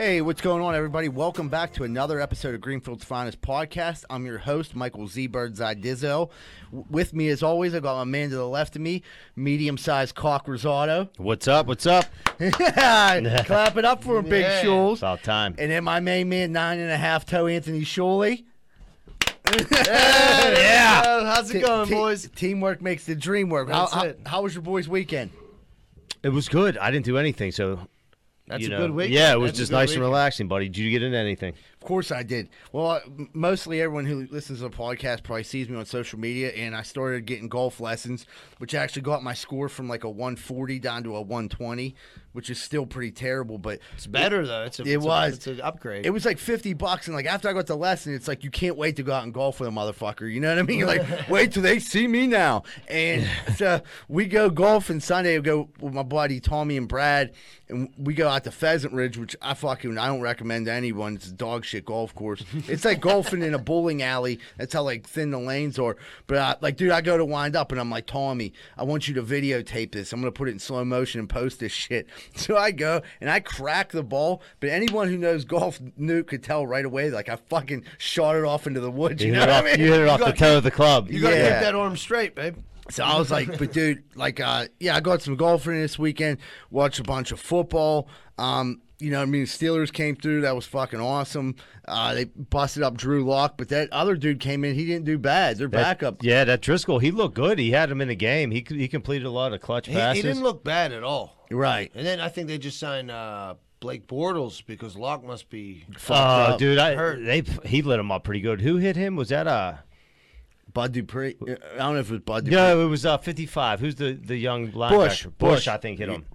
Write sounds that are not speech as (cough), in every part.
Hey, what's going on, everybody? Welcome back to another episode of Greenfield's Finest Podcast. I'm your host, Michael Z. Birdseye Dizzo. W- With me, as always, I've got my man to the left of me, medium-sized cock Rosado. What's up? What's up? (laughs) Clap it up for him, Big Yeah. Shules. About time. And then my main man, nine and a half toe, Anthony Shuley. Yeah. How's it T- going, t- boys? Teamwork makes the dream work. How, That's how, it. how was your boys' weekend? It was good. I didn't do anything, so That's you a know. good week. Yeah, it was That's just nice and relaxing, buddy. Did you get into anything? Of course I did. Well, uh, mostly everyone who listens to the podcast probably sees me on social media, and I started getting golf lessons, which actually got my score from like a 140 down to a 120, which is still pretty terrible. But It's better though. It's a, It it's a- was. it's an upgrade. it was like 50 bucks, and like after I got the lesson, it's like you can't wait to go out and golf with a motherfucker. You know what I mean? Like, (laughs) wait till they see me now. And (laughs) so we go golfing Sunday. We go with my buddy Tommy and Brad, and we go out to Pheasant Ridge, which I fucking I don't recommend to anyone. It's a dog shit golf course. It's like golfing in a bowling alley. That's how like thin the lanes are. But I, like, dude, I go to wind up, and I'm like, Tommy, I want you to videotape this. I'm gonna put it in slow motion and post this shit. (laughs) So I go and I crack the ball, but anyone who knows golf knew could tell right away. Like I fucking shot it off into the woods. You, You, know hit, it what off, I mean? you hit it off the got- toe of the club. you gotta yeah. keep that arm straight, babe. So I was like, but dude, like, uh, yeah, I got some golfing this weekend. Watched a bunch of football. Um, you know, I mean, Steelers came through. That was fucking awesome. Uh, they busted up Drew Lock, but that other dude came in. He didn't do bad. Their That- backup. Yeah, that Driskel, he looked good. He had him in the game. He he completed a lot of clutch He, passes. he didn't look bad at all. Right. And then I think they just signed uh, Blake Bortles because Lock must be. Oh, up. dude, I, Hurt. they he lit him up pretty good. Who hit him? Was that a? Bud Dupree. I don't know if it was Bud Dupree. No, it was uh 55. Who's the the young linebacker? Bush. Bush. I think hit him.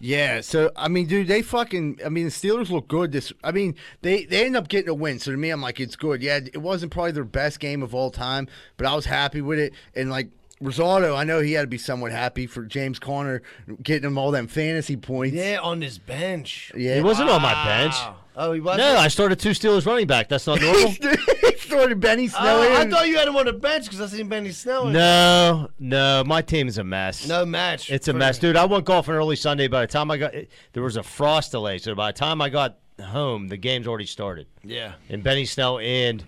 Yeah, so I mean, dude, they fucking. I mean, the Steelers look good. This, I mean, they they end up getting a win. So to me, I'm like, it's good. Yeah, it wasn't probably their best game of all time, but I was happy with it. And like Rosado, I know he had to be somewhat happy for James Conner getting him all them fantasy points. Yeah, on his bench. yeah. He wasn't on my bench. Oh, he wasn't. No, I started two Steelers running back. That's not (laughs) normal. he started Benny Snell Oh, I thought you had him on the bench because I seen Benny Snell. no, no, my team is a mess. no match. It's a mess, dude. I went golfing early Sunday. By the time I got, there was a frost delay, so by the time I got home, the game's already started. Yeah. And Benny Snell and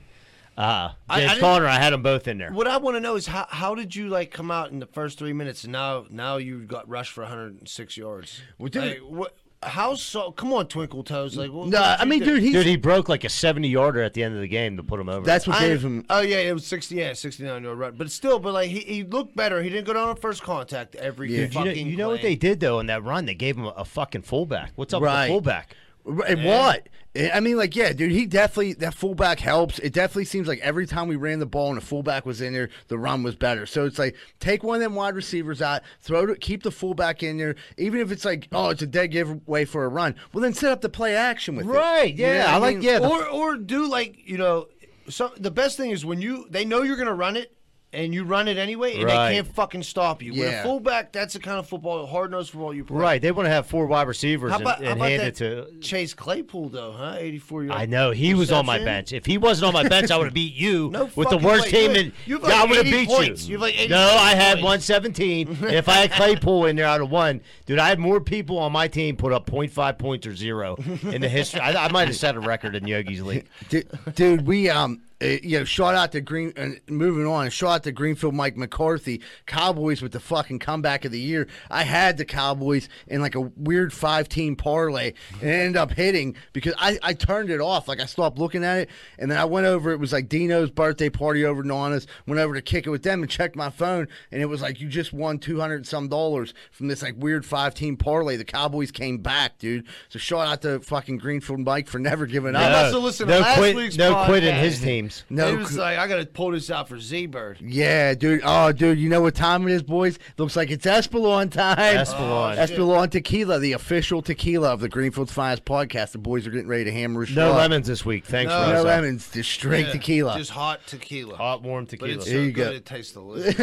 uh, I- I James Conner, I had them both in there. What I want to know is how how did you like come out in the first three minutes and now now you got rushed for 106 yards? Well, dude- Like, what? How so? Come on, Twinkle Toes. Like, what, No, I mean, do? dude, he's Dude, he broke like a 70 yarder at the end of the game to put him over. that's what I- gave him. Oh yeah, it was 60. Yeah, 69 yard run. But still, but like he, he looked better. He didn't go down on first contact every Yeah. Dude, you know, you know what they did though in that run? They gave him a, a fucking fullback. What's up Right. with the fullback? And what? Eh, I mean, like, yeah, dude, he definitely, that fullback helps. It definitely seems like every time we ran the ball and the fullback was in there, the run was better. So it's like, take one of them wide receivers out, throw it, keep the fullback in there, even if it's like, oh, it's a dead giveaway for a run. Well, then set up the play action with it. Right, You know yeah, what I like- yeah, the- Or or do like you know, so the best thing is when you they know you're gonna run it. And you run it anyway, and Right. they can't fucking stop you. With a fullback, that's the kind of football, hard nosed football you play. Right, they want to have four wide receivers How and, about, how and about hand that it to. Chase Claypool though, huh? 84 year old. I know he was on my bench. If he wasn't on my bench, I would have beat you (laughs) No with the worst team. In you like I would have beat points. you. You have like 80 no, I had points. 117. (laughs) if I had Claypool in there, I'd have won. Dude, I had more people on my team put up 0.5 points or zero in the history. I, I might have set a record in Yogi's league. Dude, (laughs) dude, we um, uh, you know, shout out to Green. And moving on, shout out to Greenfield Mike McCarthy, Cowboys with the fucking comeback of the year. I had the Cowboys in like a weird five-team parlay and it ended up hitting because I I turned it off. Like I stopped looking at it, and then I went over. It was like Dino's birthday party over at Nana's. Went over to kick it with them and checked my phone, and it was like you just won two hundred some dollars from this like weird five-team parlay. The Cowboys came back, dude. So shout out to fucking Greenfield Mike for never giving up. I must have listened to no last quit, week's no quit in his his teams. No, he was cr- like, I gotta pull this out for Z Bird. Yeah, dude. Oh, dude. You know what time it is, boys? Looks like it's Espolon time. Espolon. Oh. Espolon Tequila, the official tequila of the Greenfield's Finest podcast. The boys are getting ready to hammer a No shot. lemons this week. Thanks, No. No lemons. Just straight Yeah, tequila. Just hot tequila. Hot, warm but tequila. it's There so you good go. it tastes (laughs) delicious.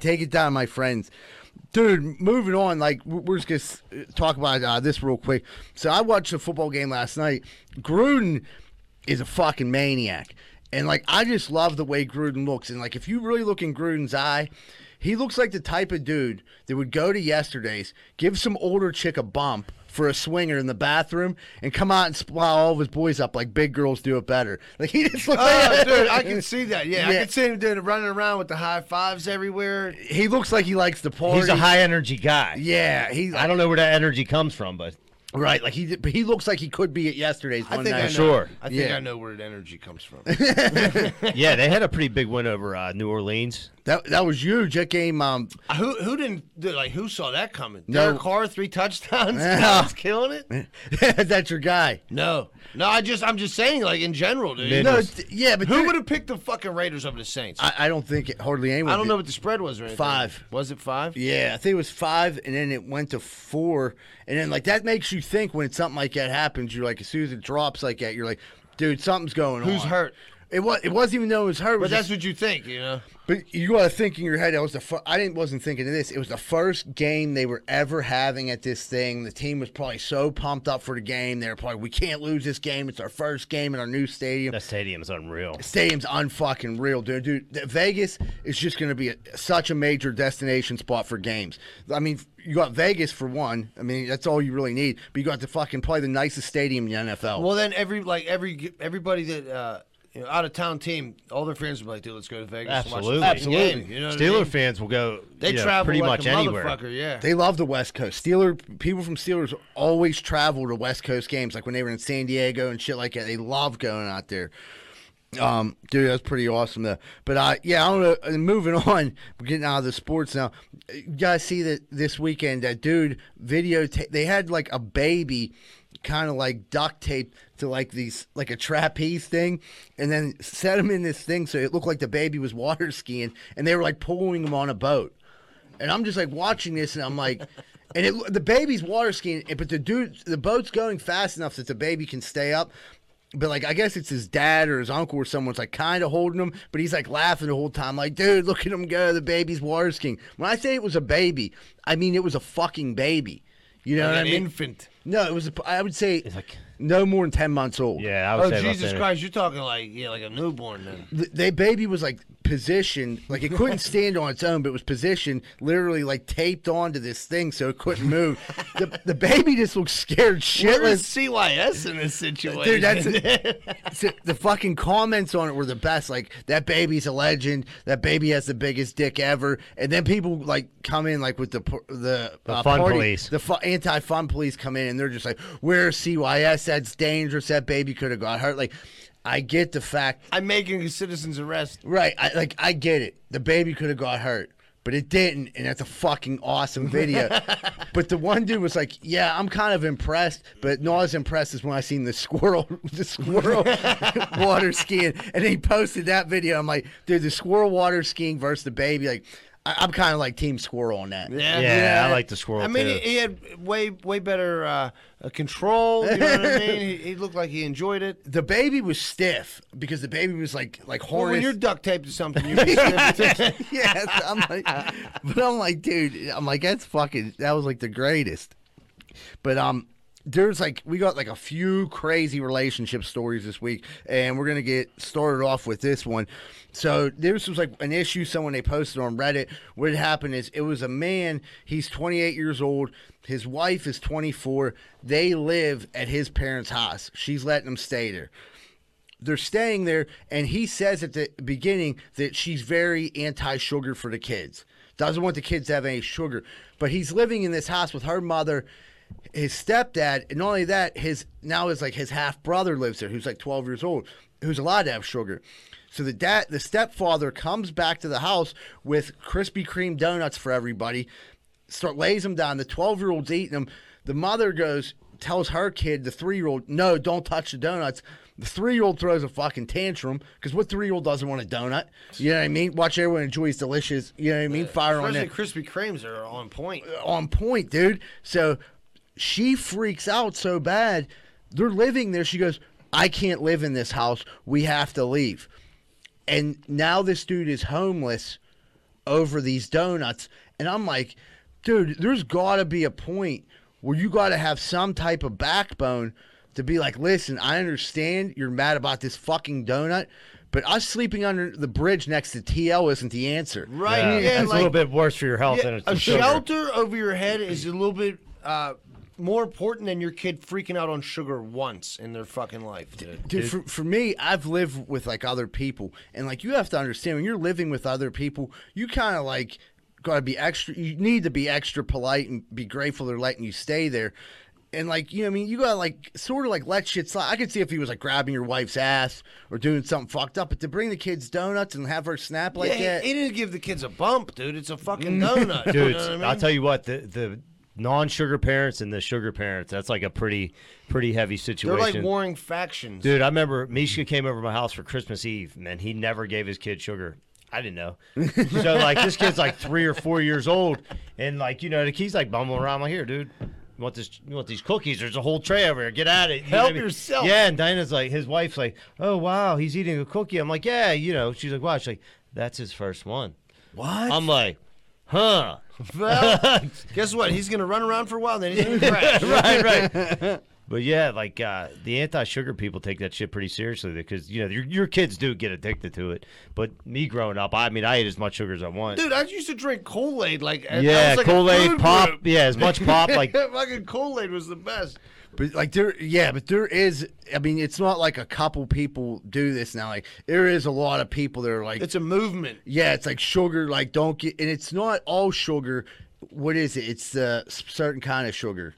Take it down, my friends. Dude, moving on. Like we're we're just gonna talk about uh, this real quick. So I watched a football game last night. Gruden is a fucking maniac, and like I just love the way Gruden looks. And like if you really look in Gruden's eye, he looks like the type of dude that would go to yesterday's, give some older chick a bump for a swinger in the bathroom and come out and split all of his boys up like big girls do it better. Like he just looks Oh, like dude, I (laughs) can see that. Yeah, I can see him doing running around with the high fives everywhere. he looks like he likes to party. He's a high energy guy. Yeah, he. I don't know where that energy comes from, but Right, like he he looks like he could be at yesterday's I one think I know. Sure. I think Yeah. I know where the energy comes from. (laughs) (laughs) yeah, they had a pretty big win over uh, New Orleans. That that was huge. That game. Um, who who didn't like who saw that coming? No. Derek Carr three touchdowns. (laughs) (laughs) Yeah. Killing it. (laughs) that's your guy. No, no. I just I'm just saying like in general, dude. No, yeah, but Who would have picked the fucking Raiders over the Saints? I, I, don't think it, hardly anyone. I don't did. know what the spread was or anything. Five. Was it five? Yeah, I think it was five, and then it went to four, and then like that makes you think when something like that happens. You're like, as soon as it drops like that, you're like, dude, something's going on. Who's hurt? It was. It wasn't even though it was hurt. It But was that's just- what you think, you know. But you got to think in your head. That was the. Fir- I didn't. Wasn't thinking of this. It was the first game they were ever having at this thing. The team was probably so pumped up for the game. They were probably, we can't lose this game. It's our first game in our new stadium. That stadium's unreal. The Stadium's unfucking real, dude. Dude, Vegas is just going to be a, such a major destination spot for games. I mean, you got Vegas for one. I mean, that's all you really need. But you got to fucking play the nicest stadium in the NFL. Well, then every like every everybody that uh, you know, out of town team, all their friends will be like, dude, let's go to Vegas. and watch Absolutely. Absolutely. game," You know what I Steeler mean? fans will go. They you know, travel pretty like much a anywhere. motherfucker. Yeah. They love the West Coast. Steeler people from Steelers always travel to West Coast games, like when they were in San Diego and shit like that. They love going out there. Um, dude, that's pretty awesome though. But uh, yeah, I don't know. and Moving (laughs) on, we're getting out of the sports now. You guys see that this weekend? That dude videotape. They had like a baby, kind of like duct taped to like these like a trapeze thing, and then set him in this thing so it looked like the baby was water skiing, and they were like pulling him on a boat. And I'm just like watching this, and I'm like, (laughs) and it, the baby's water skiing, eh, but the dude, the boat's going fast enough that the baby can stay up. But like, I guess it's his dad or his uncle or someone's like kind of holding him, but he's like laughing the whole time, like, dude, look at him go. The baby's water skiing. When I say it was a baby, I mean it was a fucking baby. You know Like what I an mean? infant. No, it was. A, I would say It's like- no more than ten months old. Yeah, I would Oh say about Jesus that. Christ! You're talking like yeah, like a newborn then. the, the baby was like positioned, like it couldn't (laughs) stand on its own, but it was positioned, literally like taped onto this thing so it couldn't move. the, the baby just looked scared Where is shitless. CYS in this situation? Dude, that's (laughs) So the fucking comments on it were the best. Like that baby's a legend. That baby has the biggest dick ever. And then people like come in like with the p- the, uh, fun party- police. the fu- anti-fun police come in and they're just like, "Where's CYS? That's dangerous. That baby could have got hurt." Like, I get the fact I'm making a citizen's arrest. Right, I, like I get it. The baby could have got hurt, but it didn't, and that's a fucking awesome video. (laughs) but the one dude was like, "Yeah, I'm kind of impressed, but not as impressed as when I seen the squirrel, (laughs) the squirrel (laughs) water skiing." And he posted that video. I'm like, "Dude, the squirrel water skiing versus the baby, like." I, I'm kind of like Team Squirrel on that. Yeah. Yeah, I like the squirrel I mean, too. he, he had way way better uh, uh, control. You know what I mean? He, he looked like he enjoyed it. The baby was stiff because the baby was like like Well, harnessed. when you're duct taped to something, you're (laughs) stiff. yes, I'm like, but I'm like, dude, I'm like, that's fucking, that was like the greatest. But um, there's like, we got like a few crazy relationship stories this week, and we're gonna get started off with this one. So this was like an issue someone they posted on Reddit. What happened is it was a man. He's 28 years old. His wife is 24. They live at his parents' house. She's letting them stay there they're staying there and he says at the beginning that she's very anti-sugar for the kids doesn't want the kids to have any sugar but he's living in this house with her mother his stepdad and not only that his now is like his half brother lives there who's like 12 years old who's allowed to have sugar so the dad the stepfather comes back to the house with krispy kreme donuts for everybody start lays them down the 12 year old's eating them the mother goes tells her kid the three year old no don't touch the donuts the three year old throws a fucking tantrum because what three year old doesn't want a donut you know what i mean watch everyone enjoy his delicious you know what i mean fire on Especially that Krispy Kremes are on point. Uh, on point, dude. So she freaks out so bad. They're living there. She goes, I can't live in this house. We have to leave. And now this dude is homeless over these donuts. And I'm like, dude, there's got to be a point where you got to have some type of backbone to be like, listen, I understand you're mad about this fucking donut, but us sleeping under the bridge next to TL isn't the answer. Right? Yeah, Yeah, it's like a little bit worse for your health yeah, than it's a for sugar. shelter over your head is a little bit uh, more important than your kid freaking out on sugar once in their fucking life, dude. Dude, for, for me, I've lived with like other people, and like you have to understand when you're living with other people, you kind of like got to be extra. You need to be extra polite and be grateful they're letting you stay there. And like you know, what I mean, you gotta like sort of like let shit slide. I could see if he was like grabbing your wife's ass or doing something fucked up, but to bring the kids donuts and have her snap like yeah, he- that, he, didn't give the kids a bump, dude. It's a fucking mm. donut. Dude, you know what I mean? I'll tell you what, the the non-sugar parents and the sugar parents, that's like a pretty pretty heavy situation. They're like warring factions. Dude, I remember Mishka came over to my house for Christmas Eve, and he never gave his kid sugar. I didn't know. (laughs) so like this kid's like three or four years old, and like you know, he's like bumbling around. Like, here, dude. You want this? You want these cookies? There's a whole tray over here. Get at it. You Help I mean? yourself. Yeah, and Dinah's like, his wife's like, oh wow, he's eating a cookie. I'm like, yeah, you know. She's like, wow. She's like, that's his first one. what? I'm like, huh? Well, (laughs) guess what? He's gonna run around for a while, then he's gonna (laughs) crash. right, right. (laughs) But yeah, like uh, the anti-sugar people take that shit pretty seriously because you know your, your kids do get addicted to it. But me growing up, I mean, I ate as much sugar as I want. Dude, I used to drink Kool Aid like yeah, was like Kool Aid, food pop, group. yeah, as much pop like fucking Kool Aid was the best. But like there, yeah, but there is. I mean, it's not like a couple people do this now. Like there is a lot of people that are like, It's a movement. yeah, it's like sugar. Like don't get, and it's not all sugar. What is it? It's uh, a certain kind of sugar.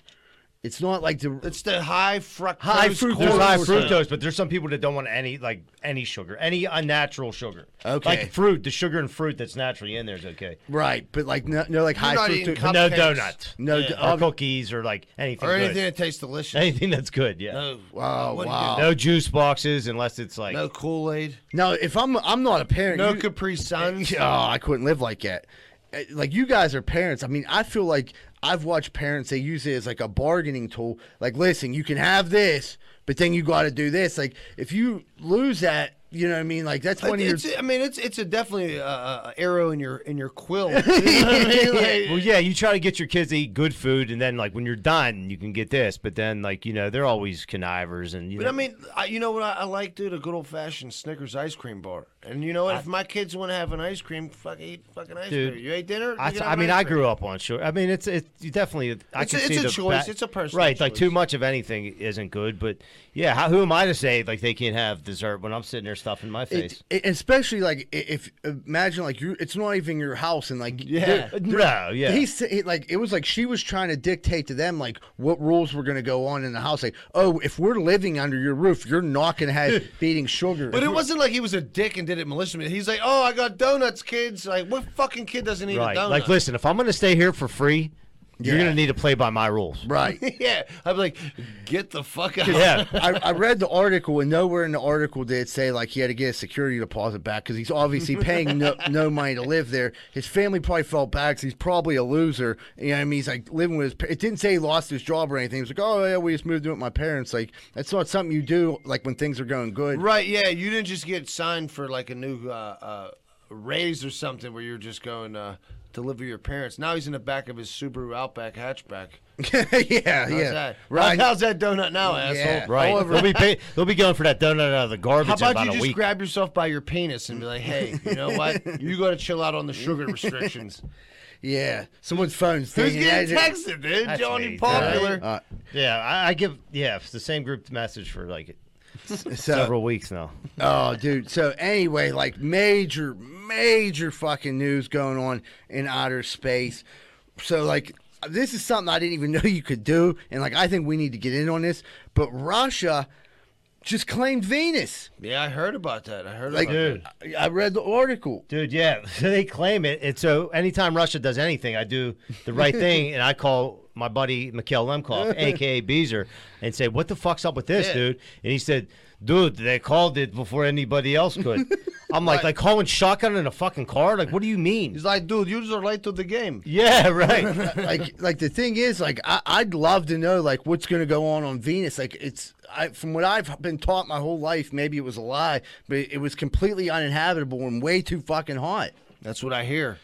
It's not like the. It's the high fructose. High fructose. corn There's high fructose, but there's some people that don't want any like any sugar, any unnatural sugar. Okay. like fruit, the sugar and fruit that's naturally in there is okay. Right, but like no, no like high not eating fructose. no Cupcakes. donuts, No, Yeah. d- or um, cookies, or like anything. or good. anything that tastes delicious. anything that's good. Yeah. No, Wow, wouldn't wow. do No juice boxes unless it's like. No Kool Aid. no, if I'm I'm not a parent. No you- Capri Suns. (laughs) Oh, I couldn't live like that. Uh, Like you guys are parents. I mean, I feel like I've watched parents. They use it as like a bargaining tool. Like, listen, you can have this, but then you got to do this. Like, if you lose that, you know what I mean? Like, that's one of your. I mean, it's it's a definitely uh, uh, arrow in your in your quill. (laughs) You know I mean? Like- Well, yeah, you try to get your kids to eat good food, and then like when you're done, you can get this. But then like you know they're always connivers, and you But know. I mean, I, you know what I, I like, dude? A good old fashioned Snickers ice cream bar. And you know what? if my kids want to have an ice cream, fuck eat fucking ice Dude, cream. You ate dinner? I, You can I mean, I cream. grew up on sugar. I mean, it's it's you definitely. I It's can a- it's see a the choice. ba- It's a personal right. Like too much of anything isn't good. But yeah, how, who am I to say like they can't have dessert when I'm sitting there stuffing my face? It, it- especially like if imagine like you, it's not even your house and like Yeah. they're- no, yeah. He's he, like it was like she was trying to dictate to them like what rules were going to go on in the house. Like, oh, if we're living under your roof, you're not going to have (laughs) be eating sugar. But it wasn't like he was a dick and did it maliciously. He's like, oh, I got donuts, kids. Like, what fucking kid doesn't eat right. a donut? Like, listen, if I'm gonna stay here for free, you're Yeah. gonna need to play by my rules. right. (laughs) yeah. Be like, get the fuck out. Yeah. (laughs) I, I read the article, and nowhere in the article did it say like he had to get a security deposit back because he's obviously (laughs) paying no, no money to live there. His family probably felt bad because he's probably a loser. You know, what I mean, he's like living with his. It didn't say he lost his job or anything. It was like, oh yeah, we just moved in with my parents. Like that's not something you do like when things are going good. Right, yeah. You didn't just get signed for like a new uh, uh, raise or something where you're just going uh, to live with your parents. Now he's in the back of his Subaru Outback hatchback. (laughs) yeah, How's yeah, that? right. How's that donut now, asshole? Right. Over- They'll be pay, they'll be going for that donut out of the garbage How about about you just week. grab yourself by your penis and be like, hey, you know what? You got to chill out on the sugar (laughs) restrictions. Yeah, someone's phone's Who's getting Yeah, texted, dude? That's Johnny me. Popular. Uh, yeah, I, I give. Yeah, it's the same group message for like (laughs) so, several weeks now. Oh, dude. So anyway, like major, major fucking news going on in outer space. So like this is something I didn't even (laughs) know you could do, and like I think we need to get in on this. But Russia just claimed Venus. Yeah, I heard about that. I heard Like, about that. I I read the article. Dude, yeah, (laughs) So they claim it. And so anytime Russia does anything, I do the right (laughs) thing, and I call my buddy Mikhail Lemkov, aka Beezer, and say, "What the fuck's up with this, Yeah. dude?" And he said, "Dude, they called it before anybody else could." (laughs) I'm like, like calling shotgun in a fucking car. Like, what do you mean? He's like, dude, you are late to the game. Yeah, (laughs) right. (laughs) like like the thing is like I, I'd love to know like what's going to go on on Venus like it's I, from what I've been taught my whole life maybe it was a lie but it was completely uninhabitable and way too fucking hot That's what I hear.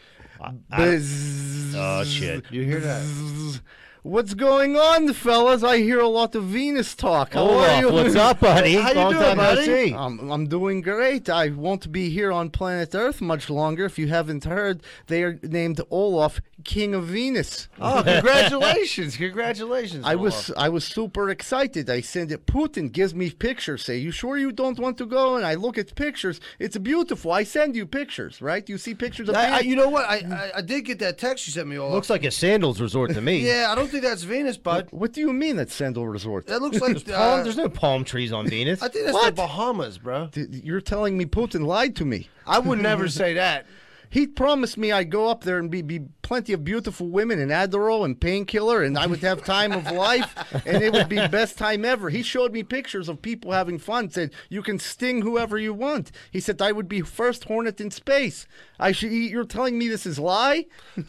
Buzz. oh shit. You hear that? Buzz. What's going on, fellas? I hear a lot of Venus talk. How are Olaf, you? what's up, buddy? How you Long doing, buddy? I'm, I'm doing great. I won't be here on planet Earth much longer. If you haven't heard, they are named Olaf, King of Venus. Oh, congratulations! (laughs) congratulations! I was I was super excited. I send it. Putin gives me pictures. Say, "You sure you don't want to go?" And I look at pictures. It's beautiful. I send you pictures, right? You see pictures of I, I, you know what? I, I I did get that text you sent me. All Looks like a sandals resort to me. (laughs) Yeah, I don't think that's Venus, bud. What do you mean that's Sandal Resort? That looks like. Palm, Uh, there's no palm trees on Venus. I think that's What? the Bahamas, bro. You're telling me Putin lied to me. I would never say that. (laughs) He promised me I'd go up there and be, be plenty of beautiful women and Adderall and painkiller, and I would have time of life, and it would be best time ever. He showed me pictures of people having fun. Said you can sting whoever you want. He said I would be first hornet in space. I should. You're telling me this is lie?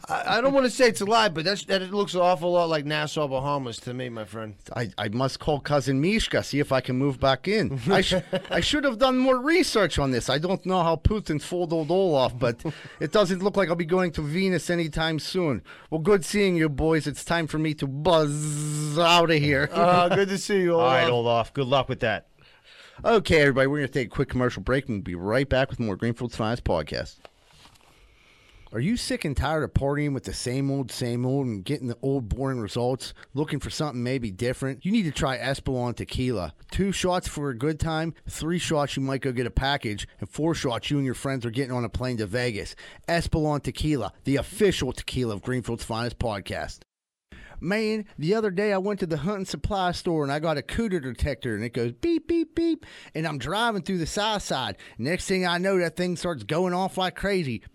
I, I don't want to say it's a lie, but that's that it looks an awful lot like Nassau, Bahamas to me, my friend. I, I must call cousin Mishka see if I can move back in. I sh- I should have done more research on this. I don't know how Putin fooled old Olaf, but it doesn't look like I'll be going to Venus anytime soon. Well, good seeing you boys. It's time for me to buzz out of here. Uh, good to see you. (laughs) All right, Olaf. Good luck with that. Okay, everybody, we're going to take a quick commercial break and we'll be right back with more Greenfield Finest podcast. Are you sick and tired of partying with the same old, same old and getting the old, boring results? Looking for something maybe different? You need to try Espolon Tequila. Two shots for a good time, three shots you might go get a package, and four shots you and your friends are getting on a plane to Vegas. Espolon Tequila, the official tequila of Greenfield's Finest podcast. Man, the other day I went to the hunting supply store and I got a cooter detector and it goes beep, beep, beep. And I'm driving through the south side. Next thing I know, that thing starts going off like crazy.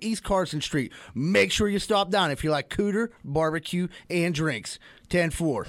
East Carson Street. Make sure you stop down if you like cooter, barbecue, and drinks. 10 4.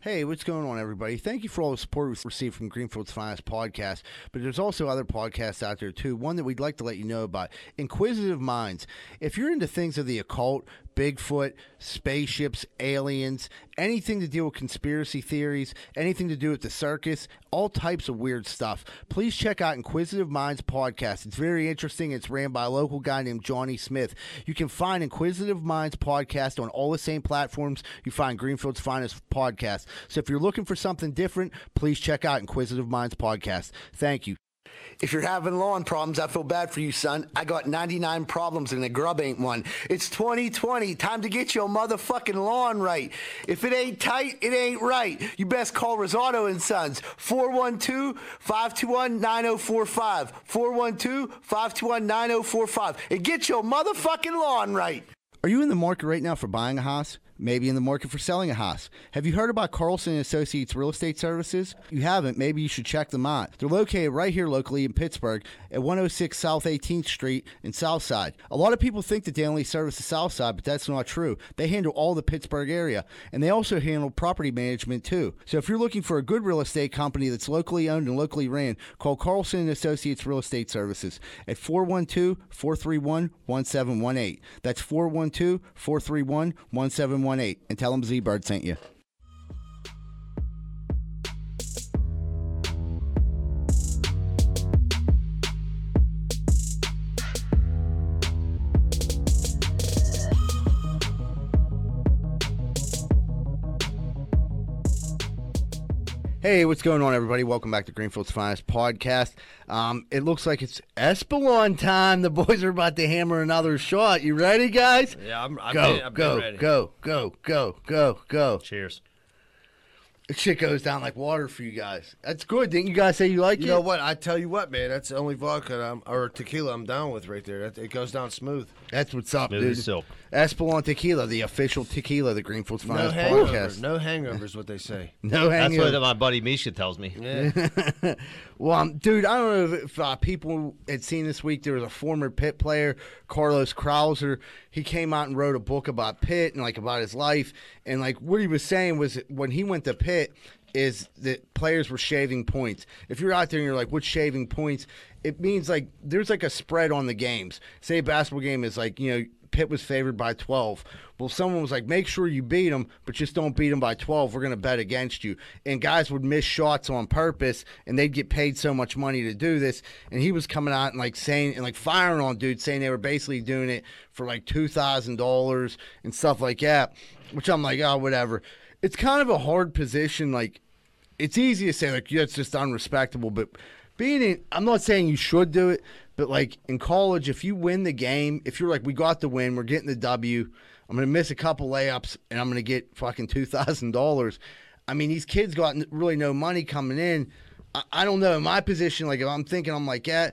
Hey, what's going on, everybody? Thank you for all the support we've received from Greenfield's Finest podcast. But there's also other podcasts out there, too. One that we'd like to let you know about Inquisitive Minds. If you're into things of the occult, Bigfoot, spaceships, aliens, anything to deal with conspiracy theories, anything to do with the circus, all types of weird stuff, please check out Inquisitive Minds podcast. It's very interesting. It's ran by a local guy named Johnny Smith. You can find Inquisitive Minds podcast on all the same platforms you find Greenfield's Finest podcast. So if you're looking for something different, please check out Inquisitive Minds podcast. Thank you. If you're having lawn problems, I feel bad for you, son. I got 99 problems and the grub ain't one. It's 2020. Time to get your motherfucking lawn right. If it ain't tight, it ain't right. You best call Rosato and Sons. 412-521-9045. 412-521-9045. And get your motherfucking lawn right. Are you in the market right now for buying a house? Maybe in the market for selling a house. Have you heard about Carlson Associates Real Estate Services? If you haven't, maybe you should check them out. They're located right here locally in Pittsburgh at 106 South 18th Street in Southside. A lot of people think that they only service the South Side, but that's not true. They handle all the Pittsburgh area, and they also handle property management too. So if you're looking for a good real estate company that's locally owned and locally ran, call Carlson Associates Real Estate Services at 412-431-1718. That's 412-431-1718 and tell them Z-Bird sent you. Hey, what's going on, everybody? Welcome back to Greenfield's Finest podcast. Um, it looks like it's Espolon time. The boys are about to hammer another shot. You ready, guys? Yeah, I'm. I'm Go, been go, ready. go, go, go, go, go. Cheers. Shit goes down like water for you guys. That's good. Didn't you guys say you like You it? know what? I tell you what, man. That's the only vodka I'm, or tequila I'm down with right there. That, it goes down smooth. That's what's up, Smooth dude. as silk. Espolon Tequila, the official tequila, the Greenfield's No Finest hangover. podcast. No hangover is what they say. (laughs) No hangovers. That's hangover. what my buddy Misha tells me. Yeah. (laughs) Well, um, dude, I don't know if, uh, people had seen this week. There was a former Pitt player, Carlos Krauser. He came out and wrote a book about Pitt and like about his life. And like what he was saying was when he went to Pitt, is that players were shaving points. If you're out there and you're like, what's shaving points? It means like there's like a spread on the games. Say a basketball game is like you know Pitt was favored by 12. Well, someone was like, make sure you beat them, but just don't beat them by 12. We're going to bet against you. And guys would miss shots on purpose, and they'd get paid so much money to do this. And he was coming out and like saying, and like firing on dudes, saying they were basically doing it for like $2,000 and stuff like that, which I'm like, oh, whatever. It's kind of a hard position. Like, it's easy to say, like, yeah, it's just unrespectable, but being in, I'm not saying you should do it, but like in college, if you win the game, if you're like, we got the win, we're getting the W, I'm going to miss a couple layups and I'm going to get fucking $2,000. I mean, these kids got really no money coming in. I, I don't know. In my position, like if I'm thinking, I'm like, yeah,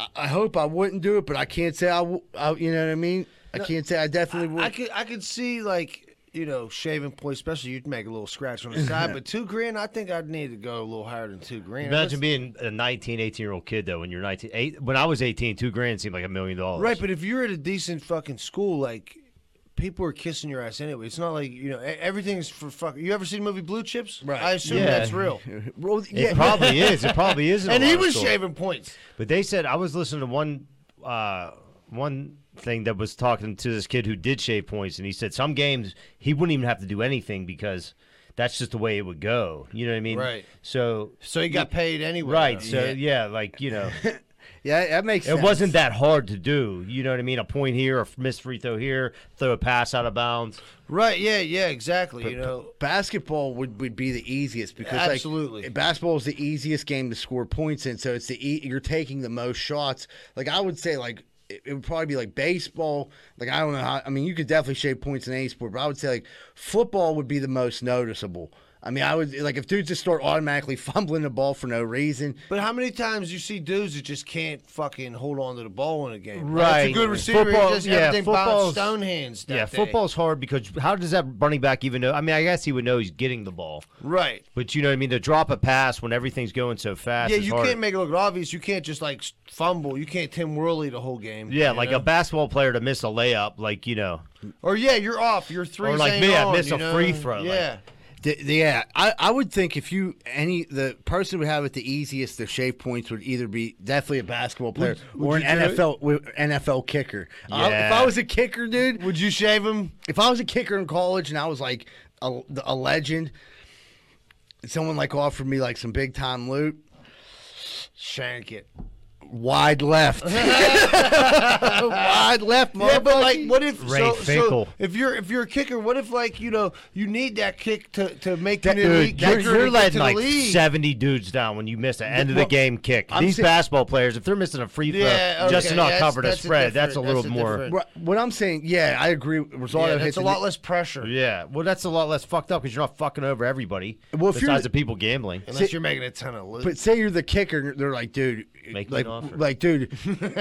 I, I hope I wouldn't do it, but I can't say I, w- I you know what I mean? I can't say I definitely would. I could I could see like you know shaving points, especially you'd make a little scratch on the side. (laughs) but two grand, I think I'd need to go a little higher than two grand. Imagine being a 19, 18 year old kid though. When you're 19, eight, when I was 18, two grand seemed like a million dollars. right, but if you're at a decent fucking school, like people are kissing your ass anyway. It's not like you know e- everything's for fuck. You ever seen the movie Blue Chips? Right. I assume Yeah. that's real. (laughs) Well, it probably is. It probably is. in (laughs) And he was shaving points. But they said I was listening to one uh, one thing that was talking to this kid who did shave points, and he said some games he wouldn't even have to do anything because that's just the way it would go. You know what I mean? Right. So So he got paid anyway. right. though. So yeah, like you know, (laughs) yeah, that makes it sense. wasn't that hard to do. You know what I mean? A point here, a missed free throw here, throw a pass out of bounds. Right. Yeah. Yeah. Exactly. you know. basketball would, would be the easiest because Absolutely. like basketball is the easiest game to score points in so it's the e- you're taking the most shots like i would say like it, it would probably be like baseball. Like i don't know how i mean you could definitely shave points in any sport but i would say like football would be the most noticeable i mean i would like if dudes just start automatically (laughs) fumbling the ball for no reason But how many times you see dudes that just can't fucking hold on to the ball in a game? Right. That's a good receiver. Football- just yeah, everything bounced football's- stone hands. that yeah, day. football's hard because how does that running back even know? I mean, I guess he would know he's getting the ball, Right. but you know what I mean. To drop a pass when everything's going so fast. Yeah, you hard. can't make it look obvious. You can't just like fumble. You can't Tim Worley the whole game. Yeah, like know? a basketball player to miss a layup, like you know, Or yeah, you're off. You're three. Or like ain't me, I miss a know? free throw, like- Yeah. D- yeah, I, I would think if you any the person would have it the easiest to shave points would either be definitely a basketball player or an you do it? NFL NFL kicker. Uh, if I was a kicker, dude, Would you shave him? if I was a kicker in college and I was like a, a legend, someone like offered me like some big time loot, Shank it. Wide left, (laughs) wide left, Yeah, but like, what if Ray so, Finkel. so if you're if you're a kicker, what if like you know you need that kick to, to make That- you an elite dude, you're, you're letting like league? seventy dudes down when you miss an end of the game kick. I'm These saying- basketball players, if they're missing a free throw Yeah, just to not that's- cover the that's a spread, that's a little that's a more. different- What- what I'm saying, yeah, I agree. Rosario Yeah, hits that's a the- lot less pressure. Yeah, well, that's a lot less fucked up because you're not fucking over everybody. Well, if you're besides the- the people gambling. Unless you're making a ton of loot. But say you're the kicker, they're like, dude, Make me like, offer. like, dude,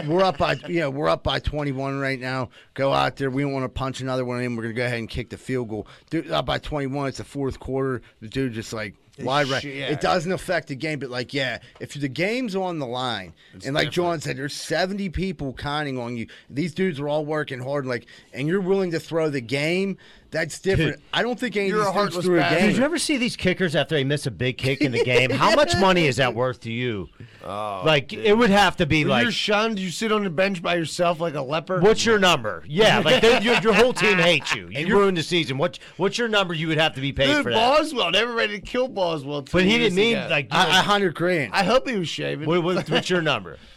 we're up by, you know, we're up by 21 right now. Go out there. We don't want to punch another one in. We're gonna go ahead and kick the field goal. Dude, up by 21. It's the fourth quarter. The dude just like wide right. yeah. It doesn't affect the game, but like, yeah, if the game's on the line, and like John said, there's 70 people counting on you. These dudes are all working hard, like, and you're willing to throw the game. That's different. Dude. I don't think any You're a of heartless threw a game. Did you ever see these kickers after they miss a big kick in the (laughs) game? How much money is that worth to you? Oh, like it would have to be When like you're shunned, you sit on the bench by yourself like a leper. What's your number? Yeah, like your, your whole team (laughs) hates you. You ruined the season. What what's your number? You would have to be paid Dude, for that. Boswell never ready to kill Boswell. But he didn't mean ago. like. you I, hundred grand. I hope he was shaving. what, what- what's your number? (laughs)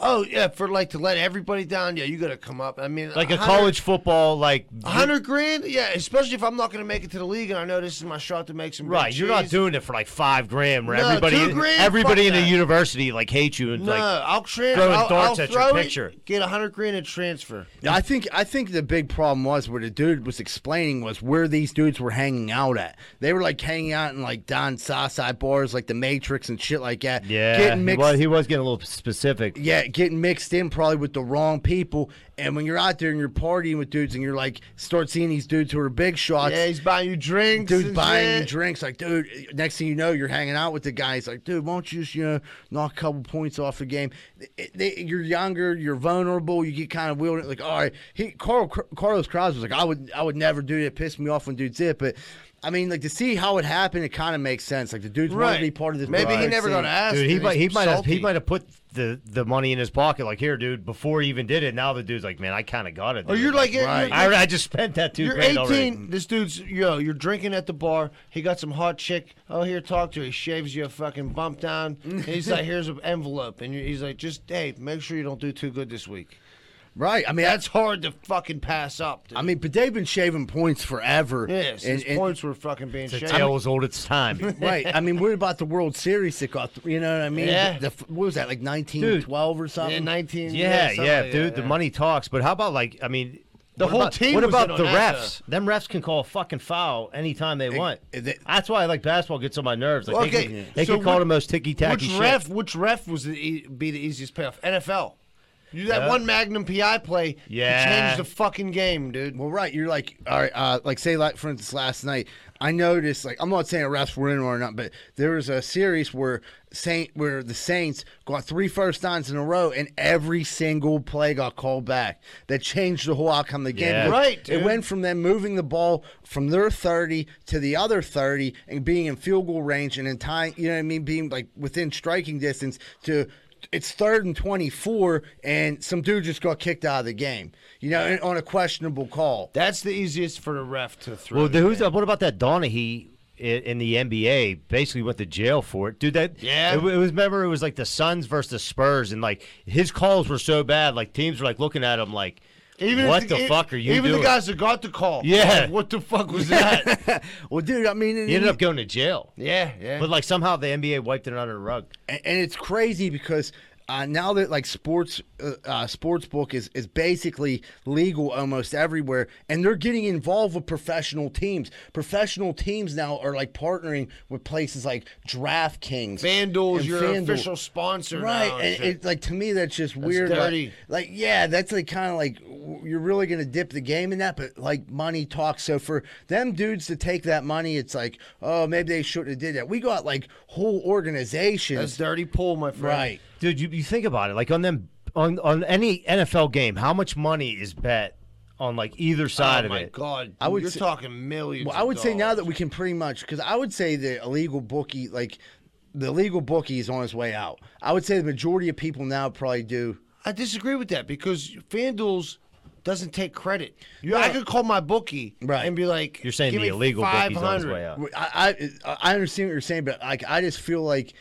oh yeah, for like to let everybody down. Yeah, you got to come up. I mean, Like a college football, like hundred grand, yeah. Especially if I'm not going to make it to the league, and I know this is my shot to make some. Right, you're not doing it for like five grand, where No, everybody, two grand? everybody Fuck in the that. university like hates you and No, like I'll transfer. throwing I'll, darts I'll at your throw it, picture. Get a hundred grand and transfer. Yeah, I think I think the big problem was where the dude was explaining was where these dudes were hanging out at. They were like hanging out in like Don Sasai bars, like the Matrix and shit like that. yeah, getting mixed. was, he was getting a little specific. yeah, yeah, getting mixed in probably with the wrong people. And when you're out there and you're partying with dudes and you're like, start seeing these dudes who are big shots. Yeah, he's buying you drinks. Dude's buying you drinks. Like, dude, next thing you know, you're hanging out with the guy. He's like, dude, why don't you just, you know, knock a couple points off the game? They- you're younger, you're vulnerable, you get kind of wielding. Like, all right, he, Carl, Carlos Cruz was like, I would, I would never do that. It pissed me off when dudes did. But I mean, like to see how it happened, it kind of makes sense. Like the dudes want Right. to be part of this. Maybe he never scene. got asked. Dude, he might he might have he might have put the the money in his pocket like here, dude. Before he even did it, now the dude's like, man, I kind of got it. Or dude." you're like, you're- Right. you're- I, I just spent that 2 You're grand 18. already. This dude's yo. You're drinking at the bar. He got some hot chick. Oh, here, talk to her. He shaves you a fucking bump down. and he's like, (laughs) here's an envelope, and he's like, just hey, make sure you don't do too good this week. Right. I mean, That's hard to fucking pass up. Dude. I mean, but they've been shaving points forever. yes, and- his and- points were fucking being The shaved. tale as old as time. (laughs) right. I mean, what about the World Series that got, you know what I mean? Yeah. The, what was that, like 1912 or Yeah, something? 19. Yeah, something yeah, like dude. that, The yeah. money talks, but how about like I mean, The what whole about, team What was about in the on that, refs? Them refs can call a fucking foul anytime they want. Eh, they- That's why I like basketball. Gets on my nerves. Like Okay, they can, they so can call which- the most ticky tacky Which shit. ref? Which ref was the e- be the easiest payoff? NFL. You that Yeah. one Magnum PI play. Yeah. changed the fucking game, dude. Well, right. You're like, all right, uh, like say, like for instance, last night, I noticed, like, I'm not saying refs were in or not, but there was a series where Saint, where the Saints got three first downs in a row, and every single play got called back. That changed the whole outcome of the game. Yeah. Because Right, It went from them moving the ball from their 30 to the other 30 and being in field goal range and in time, you know what I mean, being like within striking distance to it's third and 24 and some dude just got kicked out of the game you know and on a questionable call That's the easiest for the ref to throw. Well, the who's game. what about that Donaghy in the NBA? Basically went to jail for it, dude. That Yeah. it, it was. Remember, it was like the Suns versus the Spurs, and like his calls were so bad, like teams were like looking at him like, Even what the e- fuck are you Even doing? the guys that got the call. Yeah. like, what the fuck was that? (laughs) well dude i mean and, he ended up going to jail. yeah, yeah. But like somehow the NBA wiped it under the rug. and it's crazy because uh, now that like sports uh, uh, sports book is is basically legal almost everywhere and they're getting involved with professional teams professional teams now are like partnering with places like DraftKings FanDuel's and your FanDuel. official sponsor right now. and it, like to me that's just weird like- dirty. Like, yeah that's like kind of like you're really gonna dip the game in that but like money talks so for them dudes to take that money it's like oh maybe they shouldn't have did that we got like whole organizations That's dirty pull, my friend. right Dude, you, you think about it, like on them on on any NFL game, how much money is bet on like either oh side of it? oh of my it? god, I would you're say- talking millions. Well, I of would say now that we can pretty much because I would say the illegal bookie, like the legal bookie, is on his way out. I would say the majority of people now probably do. I disagree with that because FanDuel's doesn't take credit. You, No. I could call my bookie Right. and be like, You're saying Give the me illegal bookie's on his way out. I, I I understand what you're saying, but like I just feel like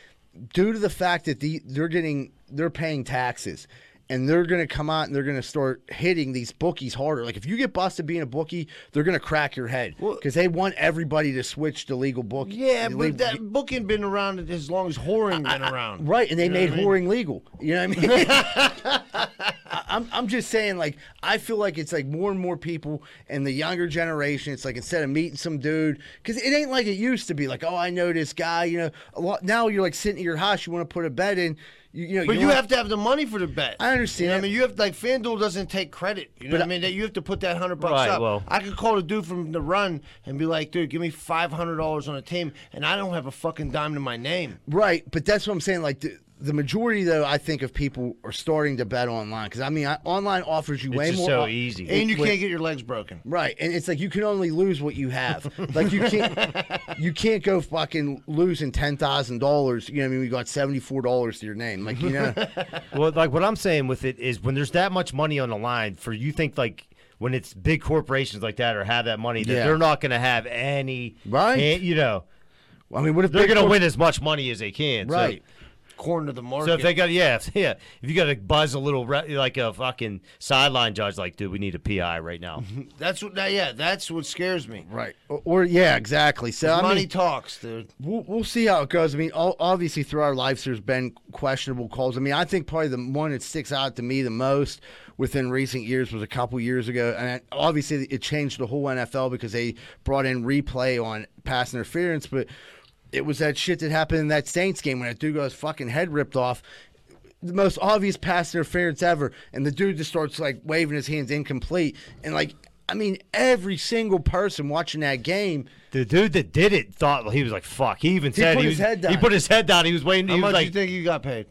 due to the fact that the they're getting they're paying taxes. And they're gonna come out and they're gonna start hitting these bookies harder. Like if you get busted being a bookie, they're gonna crack your head Well- because they want everybody to switch to legal bookie. Yeah, legal- but that booking been around as long as whoring been around. Right, and they You made I mean? whoring legal. You know what I mean? (laughs) I'm, I'm just saying, like, I feel like it's like more and more people in the younger generation. It's like instead of meeting some dude, because it ain't like it used to be. Like, oh, I know this guy. You know, a lot now you're like sitting at your house, you want to put a bed in. You, you know, But you have to have the money for the bet. I understand You know I mean, you have like FanDuel doesn't take credit. You know But what I mean? That you have to put that hundred bucks Right, up. well- I could call a dude from the run and be like, dude, give me five hundred dollars on a team, and I don't have a fucking dime to my name. Right, but that's what I'm saying. Like the, majority, though, I think of people are starting to bet online because I mean, I, online offers you It's way more. so easy. And you can't get your legs broken. Right, and it's like you can only lose what you have. like you can't, (laughs) you can't go fucking losing ten thousand dollars. You know, what I mean, we got seventy four dollars to your name. Like you know, (laughs) Well, like what I'm saying with it is when there's that much money on the line, for you think like when it's big corporations like that or have that money, that Yeah. they're not going to have any, Right. you know, I mean, what if they're going to win as much money as they can. So- Right. Corner of the market. So, if they got yeah if, (laughs) yeah if you got to buzz a little re- like a fucking sideline judge like dude we need a PI right now (laughs) that's what. that- Yeah, that's what scares me. Right, or, or yeah, exactly. So I Money mean, talks, dude. we'll, we'll see how it goes. I mean, all, obviously through our lives, there's been questionable calls. I mean, I think probably the one that sticks out to me the most within recent years was a couple years ago, and obviously it changed the whole NFL because they brought in replay on pass interference, but. It was that shit that happened in that Saints game when that dude got his fucking head ripped off. the most obvious pass interference ever, and the dude just starts like waving his hands incomplete, and like I mean, every single person watching that game. The dude that did it thought well, he was like, "Fuck." He even He said put he his was. head down. He put his head down. He was waiting. How he much was do like, you think you got paid?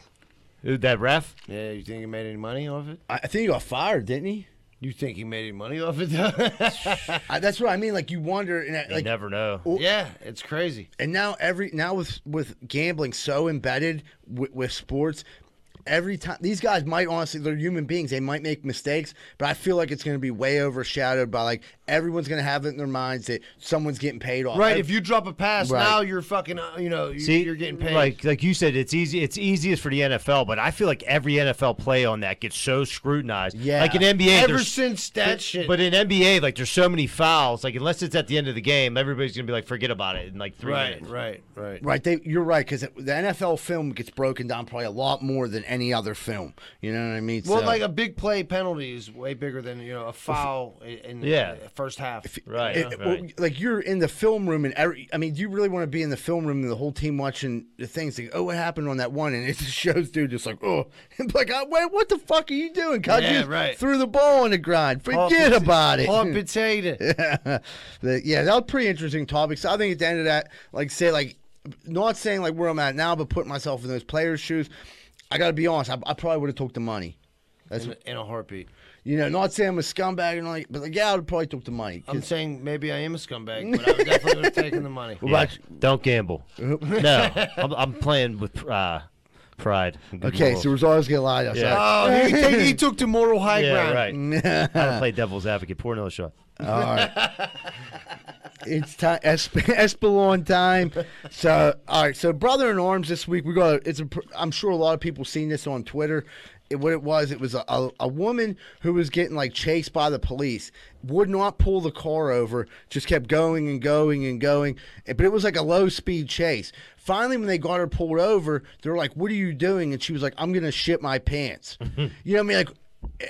"Dude, "That ref." Yeah, you think he made any money off it? I I think he got fired, didn't he? You think he made any money off it? (laughs) I, that's what I mean. Like you wonder, and I- You like, never know. yeah, it's crazy. and now every now with with gambling so embedded with, with sports. Every time these guys might honestly, they're human beings. They might make mistakes, but I feel like it's going to be way overshadowed by like everyone's going to have it in their minds that someone's getting paid off. Right, Ev- if you drop a pass, Right. now you're fucking, uh, you know, you, See, you're getting paid. Like like you said, it's easy. It's easiest for the NFL, but I feel like every NFL play on that gets so scrutinized. Yeah. Like in NBA, ever since that shit. But in NBA, like there's so many fouls. Like unless it's at the end of the game, everybody's gonna be like, forget about it in like three right, minutes. right, right. Right, they, you're right because the NFL film gets broken down probably a lot more than any other film. You know what I mean? Well, So- like a big play penalty is way bigger than you know a foul i- in the first half. Right. It- well, like you're in the film room, and every, I mean, do you really want to be in the film room and the whole team watching the things? Like, oh, what happened on that one? And it just shows dude just like, oh, (laughs) like, oh, wait, what the fuck are you doing? God, Yeah, you right. threw the ball on the ground. Forget pota- about it. Hot (laughs) potato. (laughs) The- yeah, that was pretty interesting topic. So I think at the end of that, like, say, like, not saying like where I'm at now, but putting myself in those players' shoes. I got to be honest. I, I probably would have took the money. That's in, a- in a heartbeat. you know, not saying I'm a scumbag and like, but like, yeah, I would probably took the money. 'Cause- I'm saying maybe I am a scumbag, (laughs) but I would definitely would have taken the money. What Yeah. about you? Don't gamble. (laughs) no, I'm, I'm playing with uh, pride. Okay, morals. so we're always gonna lie to us. Yeah. Oh, he, (laughs) take, he took the moral high yeah, ground. right. I don't play devil's advocate. Pour another shot. All right. It's time (laughs) Esp- Espolon time. So, all right. So, brother in arms this week. We got. It's. A, I'm sure a lot of people seen this on Twitter. It, what it was, it was a, a, a woman who was getting like chased by the police. Would not pull the car over. Just kept going and going and going. But it was like a low speed chase. Finally, when they got her pulled over, they were like, "What are you doing?" And she was like, "I'm gonna shit my pants." (laughs) you know what I mean? Like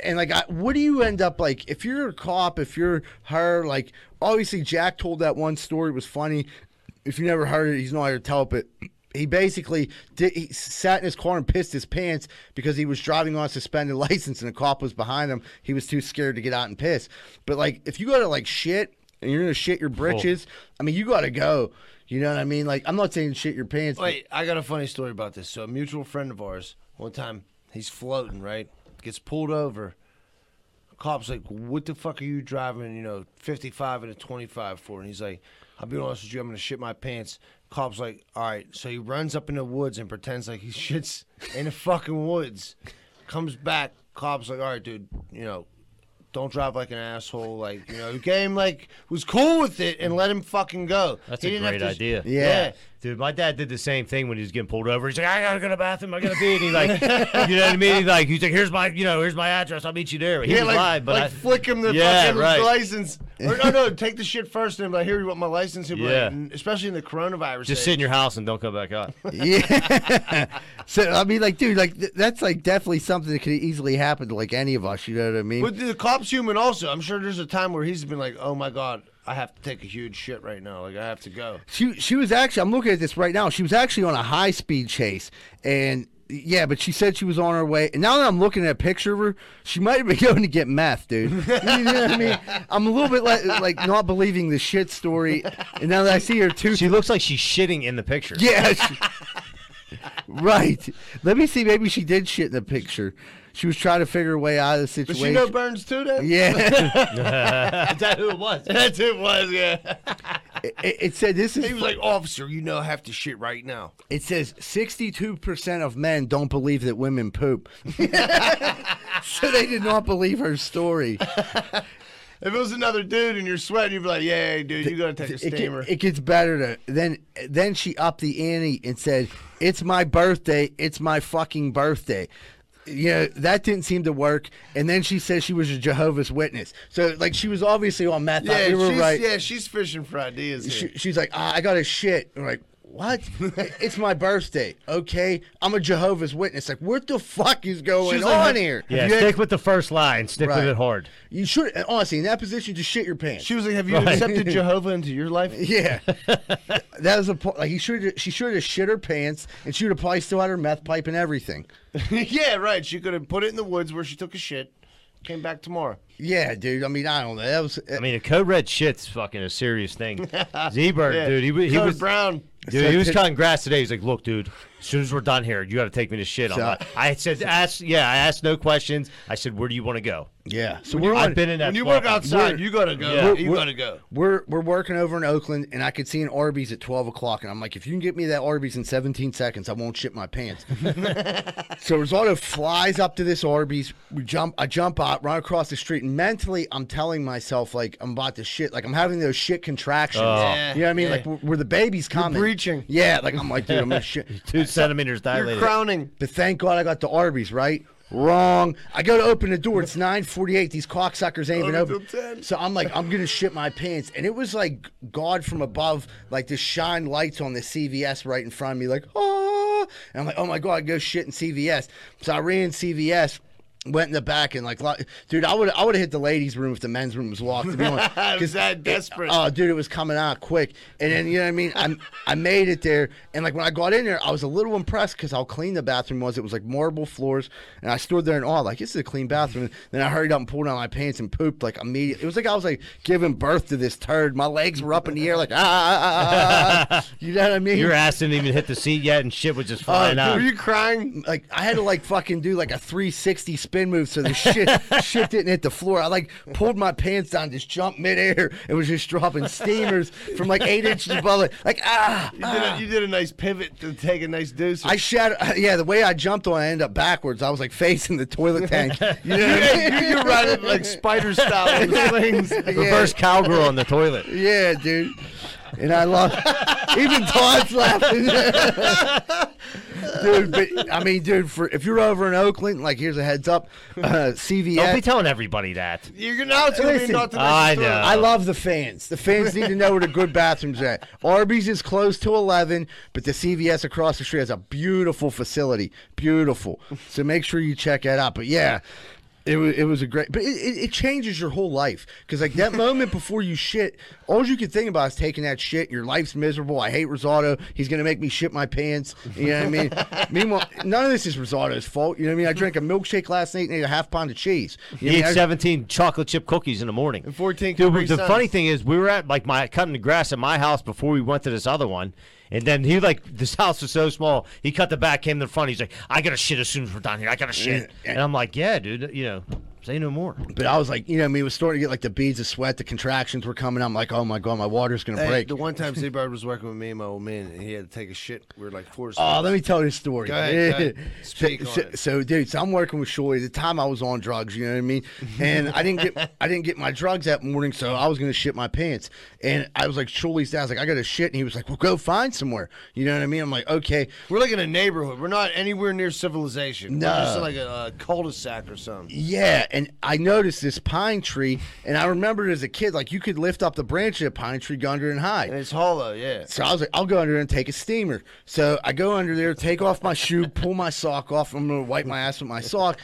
and like, I, what do you end up like if you're a cop? If you're her, like, obviously Jack told that one story it was funny. If you never heard it, he's not here to tell it. But he basically did. He sat in his car and pissed his pants because he was driving on a suspended (laughs) license and a cop was behind him. He was too scared to get out and piss. But like, if you go to like shit and you're gonna shit your oh. britches, I mean, you got to go. You know what I mean? Like, I'm not saying shit your pants. Wait, I got a funny story about this. So, a mutual friend of ours, one time, he's floating, right? Gets pulled over. Cop's like, what the fuck are you driving, you know, 55 and a 25 for? And he's like, I'll be honest with you, I'm to shit my pants. Cop's like, all right. So he runs up in the woods and pretends like he (laughs) shits in the fucking woods. Comes back. Cop's like, all right, dude, you know, don't drive like an asshole. Like, you know, the game, like, was cool with it and let him fucking go. That's He a great to- idea. Yeah. Dude, my dad did the same thing when he was getting pulled over. He's like, I gotta go to the bathroom. I gotta pee. And he like, (laughs) you know what I mean? He's like, he's like, here's my, you know, here's my address. I'll meet you there. He Yeah, was like, lying, but like I, flick him the Yeah, fucking right. license. Or no, no, (laughs) take the shit first, and like, hear you want my license. He'll be Yeah. like, especially in the coronavirus. just age. sit in your house and don't come back out. (laughs) Yeah. so I mean, like, dude, like th- that's like definitely something that could easily happen to like any of us. You know what I mean? But the cop's human also. I'm sure there's a time where he's been like, oh my god, I have to take a huge shit right now. Like I have to go. She she was actually. I'm looking at this right now. She was actually on a high speed chase, and yeah, but she said she was on her way. And now that I'm looking at a picture of her, she might have been (laughs) going to get meth, dude. you know what I mean? (laughs) I'm a little bit like, like not believing the shit story. And now that I see her too, She looks like she's shitting in the picture. yeah. she- (laughs) right. Let me see. Maybe she did shit in the picture. She was trying to figure a way out of the Does situation. she know Burns too? Then yeah. (laughs) Is that who it was? (laughs) that's who it was. Yeah. it, it said this is he was like, officer, you know, I have to shit right now. It says 62% of men don't believe that women poop. (laughs) so they did not believe her story. If it was another dude and you're sweating, you'd be like, yeah, dude, you gotta take a It, get- steamer. it gets better to then then she upped the ante and said, "It's my birthday. It's my fucking birthday." You know, that didn't seem to work. And then she says she was a Jehovah's Witness. So like she was obviously on meth. yeah, you were she's, right. yeah, she's fishing for ideas. She, she's like, ah, I got a shit. I'm like, what? it's my birthday. Okay, I'm a Jehovah's Witness. Like, what the fuck is going She's on like, here? Yeah, stick with the first line. Stick Right. with it hard. You should honestly in that position just shit your pants. She was like, "Have you Right. accepted (laughs) Jehovah into your life?" Yeah, that was a po- like he should she should have shit her pants and she would have probably still had her meth pipe and everything. (laughs) yeah, right. She could have put it in the woods where she took a shit. Came back tomorrow. Yeah, dude. I mean, I don't know. That was. I mean, a code red shit's fucking a serious thing. (laughs) Z-Bird, Yeah. dude, he, he was brown. Dude, So he was t- cutting grass today. He's like, "Look, dude, as soon as we're done here, you got to take me to shit." I'm So- I said, "Ask, yeah." I asked no questions. I said, "Where do you want to go?" yeah. So we're I've on, been in that. When you work outside, you gotta go. Yeah. You We're- gotta go. We're we're working over in Oakland, and I could see an Arby's at twelve o'clock, and I'm like, if you can get me that Arby's in 17 seconds, I won't shit my pants. (laughs) so Rosado flies up to this Arby's. We jump. I jump out, run across the street, and mentally, I'm telling myself like I'm about to shit. Like I'm having those shit contractions. Oh. Yeah. You know what I mean? Yeah. Like where, where the baby's coming. breaching. Yeah. Like I'm like, dude, I'm gonna shit. (laughs) two centimeters You're dilated. crowning. But thank God I got the Arby's, right? Wrong. I go to open the door. It's 9:48. These cocksuckers ain't even Open open. till 10. So I'm like, I'm gonna shit my pants, and it was like God from above, like to shine lights on the CVS right in front of me, like oh, and I'm like, oh my God, I go shit in CVS. So I ran CVS. Went in the back and like, dude, I would I would have hit the ladies' room if the men's room was locked. To be honest, (laughs) I that desperate. oh, dude, it was coming out quick. And then you know what I mean. I I made it there, and like when I got in there, I was a little impressed because how clean the bathroom was. It was like marble floors, and I stood there in awe, like this is a clean bathroom. And then I hurried up and pulled down my pants and pooped like immediately. It was like I was like giving birth to this turd. My legs were up in the air, like ah, ah, ah, ah, ah. you know what I mean? Your ass didn't even hit the seat yet, and shit was just Oh, flying dude, out. Were you crying? like I had to like fucking do like a 360 spin move so the shit (laughs) shit didn't hit the floor. I like pulled my pants down, just jumped midair. It was just dropping steamers from like eight inches above it. Like ah, You did, a, you did a nice pivot to take a nice deuce. I shat. Yeah, the way I jumped on, I ended up backwards. I was like facing the toilet tank. (laughs) You know what I mean? you, you're riding like spider style in (laughs) slings. Reverse cowgirl on the toilet. Yeah, dude. And I love (laughs) even Todd's laughing. dude, but I mean, dude, for if you're over in Oakland, like here's a heads up, uh, CVS. Don't be telling everybody that. You're gonna now it's gonna be Listen, not the I know. story. I love the fans. The fans need to know where the good bathrooms at. (laughs) Arby's is closed to 11, but the CVS across the street has a beautiful facility. Beautiful. So make sure you check that out. But yeah, it was, it was a great, but it, it, it changes your whole life. Because like that moment before you shit, all you can think about is taking that shit. Your life's miserable. I hate Rosado. He's going to make me shit my pants. You know what I mean? (laughs) Meanwhile, none of this is Rosado's fault. You know what I mean? I drank a milkshake last night and ate a half pound of cheese. You know He I ate mean? I- 17 chocolate chip cookies in the morning. And 14 Dude, the funny thing is, we were at like my cutting the grass at my house before we went to this other one, and then he like this house was so small. He cut the back, came to the front. He's like, "I gotta shit as soon as we're done here. I gotta shit." And I'm like, "Yeah, dude. You know, say no more." But I was like, you know, what I mean, it was starting to get like the beads of sweat, the contractions were coming. I'm like, oh my god, my water's gonna Hey, break. the one time Seabird was working with me and my old man, and he had to take a shit. We were like forced. Oh, let me tell you a story. Go ahead, go ahead. (laughs) so, Speak on so, it. so, dude, so I'm working with Shorty. At the time I was on drugs, you know what I mean? And I didn't get I didn't get my drugs that morning, so I was gonna shit my pants. And I was like, Shorty's dad, I was like, I gotta shit, and he was like, Well, go find somewhere. You know what I mean? I'm like, okay. We're like in a neighborhood. We're not anywhere near civilization. No. We're just like a, a cul-de-sac or something. Yeah, and I noticed this pine tree, and I remembered as a kid, like you could lift up the branch of a pine tree, go under and hide. And it's hollow, yeah. So I was like, I'll go under there and take a steamer. So I go under there, take off my shoe, pull my sock off. I'm gonna wipe my ass with my sock.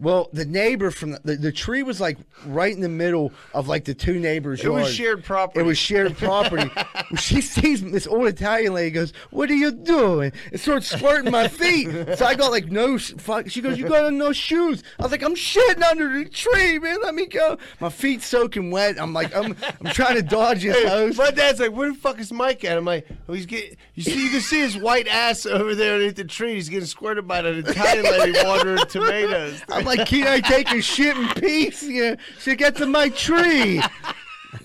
Well, the neighbor from the, the, the tree was like right in the middle of like the two neighbors' It was shared property. It was shared property. (laughs) she sees this old Italian lady goes, "What are you doing?" And starts squirting my feet. So I got like no. Fuck. She goes, "You got no shoes." I was like, "I'm shitting under the tree, man. Let me go." My feet soaking wet. I'm like, I'm I'm trying to dodge his hose. My dad's like, "Where the fuck is Mike at?" I'm like, "Oh, he's getting." You see, you can see his white ass over there underneath the tree. He's getting squirted by an Italian lady (laughs) watering tomatoes. I'm like, can I take a shit in peace? Yeah, she get to my tree.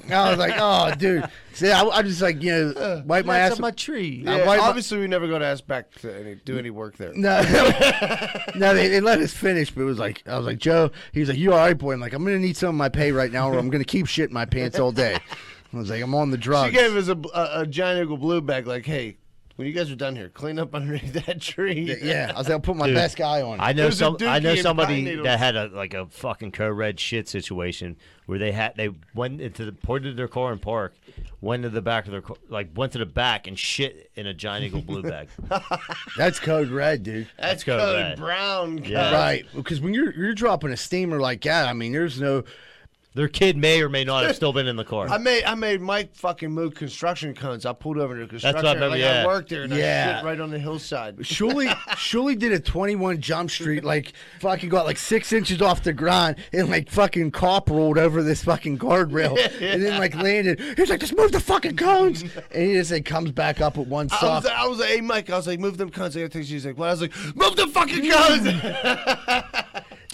I was like, oh, dude. See, I, I just like, you know, uh, wipe my ass. On my tree. I Yeah, wipe my- obviously, we never got asked back to any, do any work there. no, (laughs) no, they, they let us finish, but it was like, I was like, Joe, he was like, you all right, boy? I'm like, I'm gonna need some of my pay right now, or I'm gonna keep shit in my pants all day. I was like, I'm on the She drugs. gave us a, a, a giant eagle blue bag, like, "Hey, when you guys are done here, clean up (laughs) underneath that tree. Yeah, I was like, I'll put my Dude, best guy on. it. I know There's some. I know somebody that had a like a fucking co-red shit situation where they had they went into the pointed their car in park, went to the back of their car, like went to the back and shit in a giant eagle blue bag. (laughs) That's code red, dude. That's go code red. brown. Yeah. Right, because when you're you're dropping a steamer like that, I mean, there's no. Their kid may or may not have (laughs) still been in the car. I made I made Mike fucking move construction cones. I pulled over to construction. That's what I remember, like yeah. I worked there and Yeah. I shit right on the hillside. (laughs) Surely, surely did a 21 jump street, like fucking got like six inches off the ground and like fucking cop rolled over this fucking guardrail (laughs) and then like landed. He's like, just move the fucking cones. And he just like comes back up with one I was. I was like, hey Mike, I was like, move them cones. I got text you. He's like, what? I was like, move the fucking cones.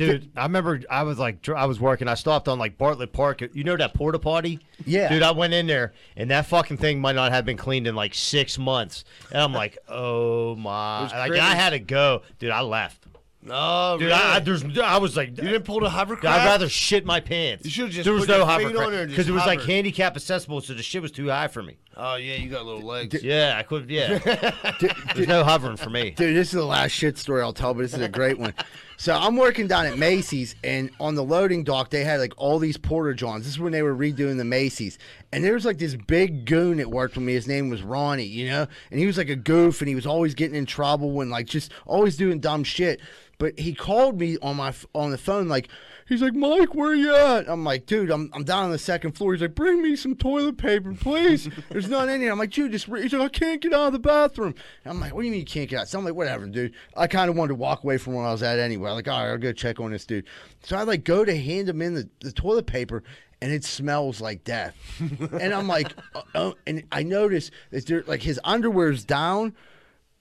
Dude, I remember I was like, I was working. I stopped on like Bartlett Park. You know that porta potty? Yeah. Dude, I went in there and that fucking thing might not have been cleaned in like six months. And I'm like, (laughs) oh my. Like. I had to go. Dude, I left. no, Dude, really? I, I, there's, I was like, you didn't pull the hovercraft. I'd rather shit my pants. You should've just There was put no your hovercraft on there because it was like handicap accessible, so the shit was too high for me. Oh yeah, you got little legs. Yeah, I could. Yeah, (laughs) there's no hovering for me. Dude, this is the last shit story I'll tell, but this is a great one. So I'm working down at Macy's, and on the loading dock, they had like all these Porter johns. This is when they were redoing the Macy's, and there was like this big goon that worked with me. His name was Ronnie, you know, and he was like a goof, and he was always getting in trouble and like just always doing dumb shit. But he called me on my on the phone like. He's like, Mike, where you at? I'm like, dude, I'm, I'm down on the second floor. He's like, bring me some toilet paper, please. There's none in here. I'm like, dude, just, re-" he's like, I can't get out of the bathroom. And I'm like, what do you mean you can't get out? So I'm like, whatever, dude. I kind of wanted to walk away from where I was at anyway. I'm like, all right, I'll go check on this dude. So I like go to hand him in the, the toilet paper and it smells like death. and I'm like, oh, (laughs) and I notice that there, like his underwear's down,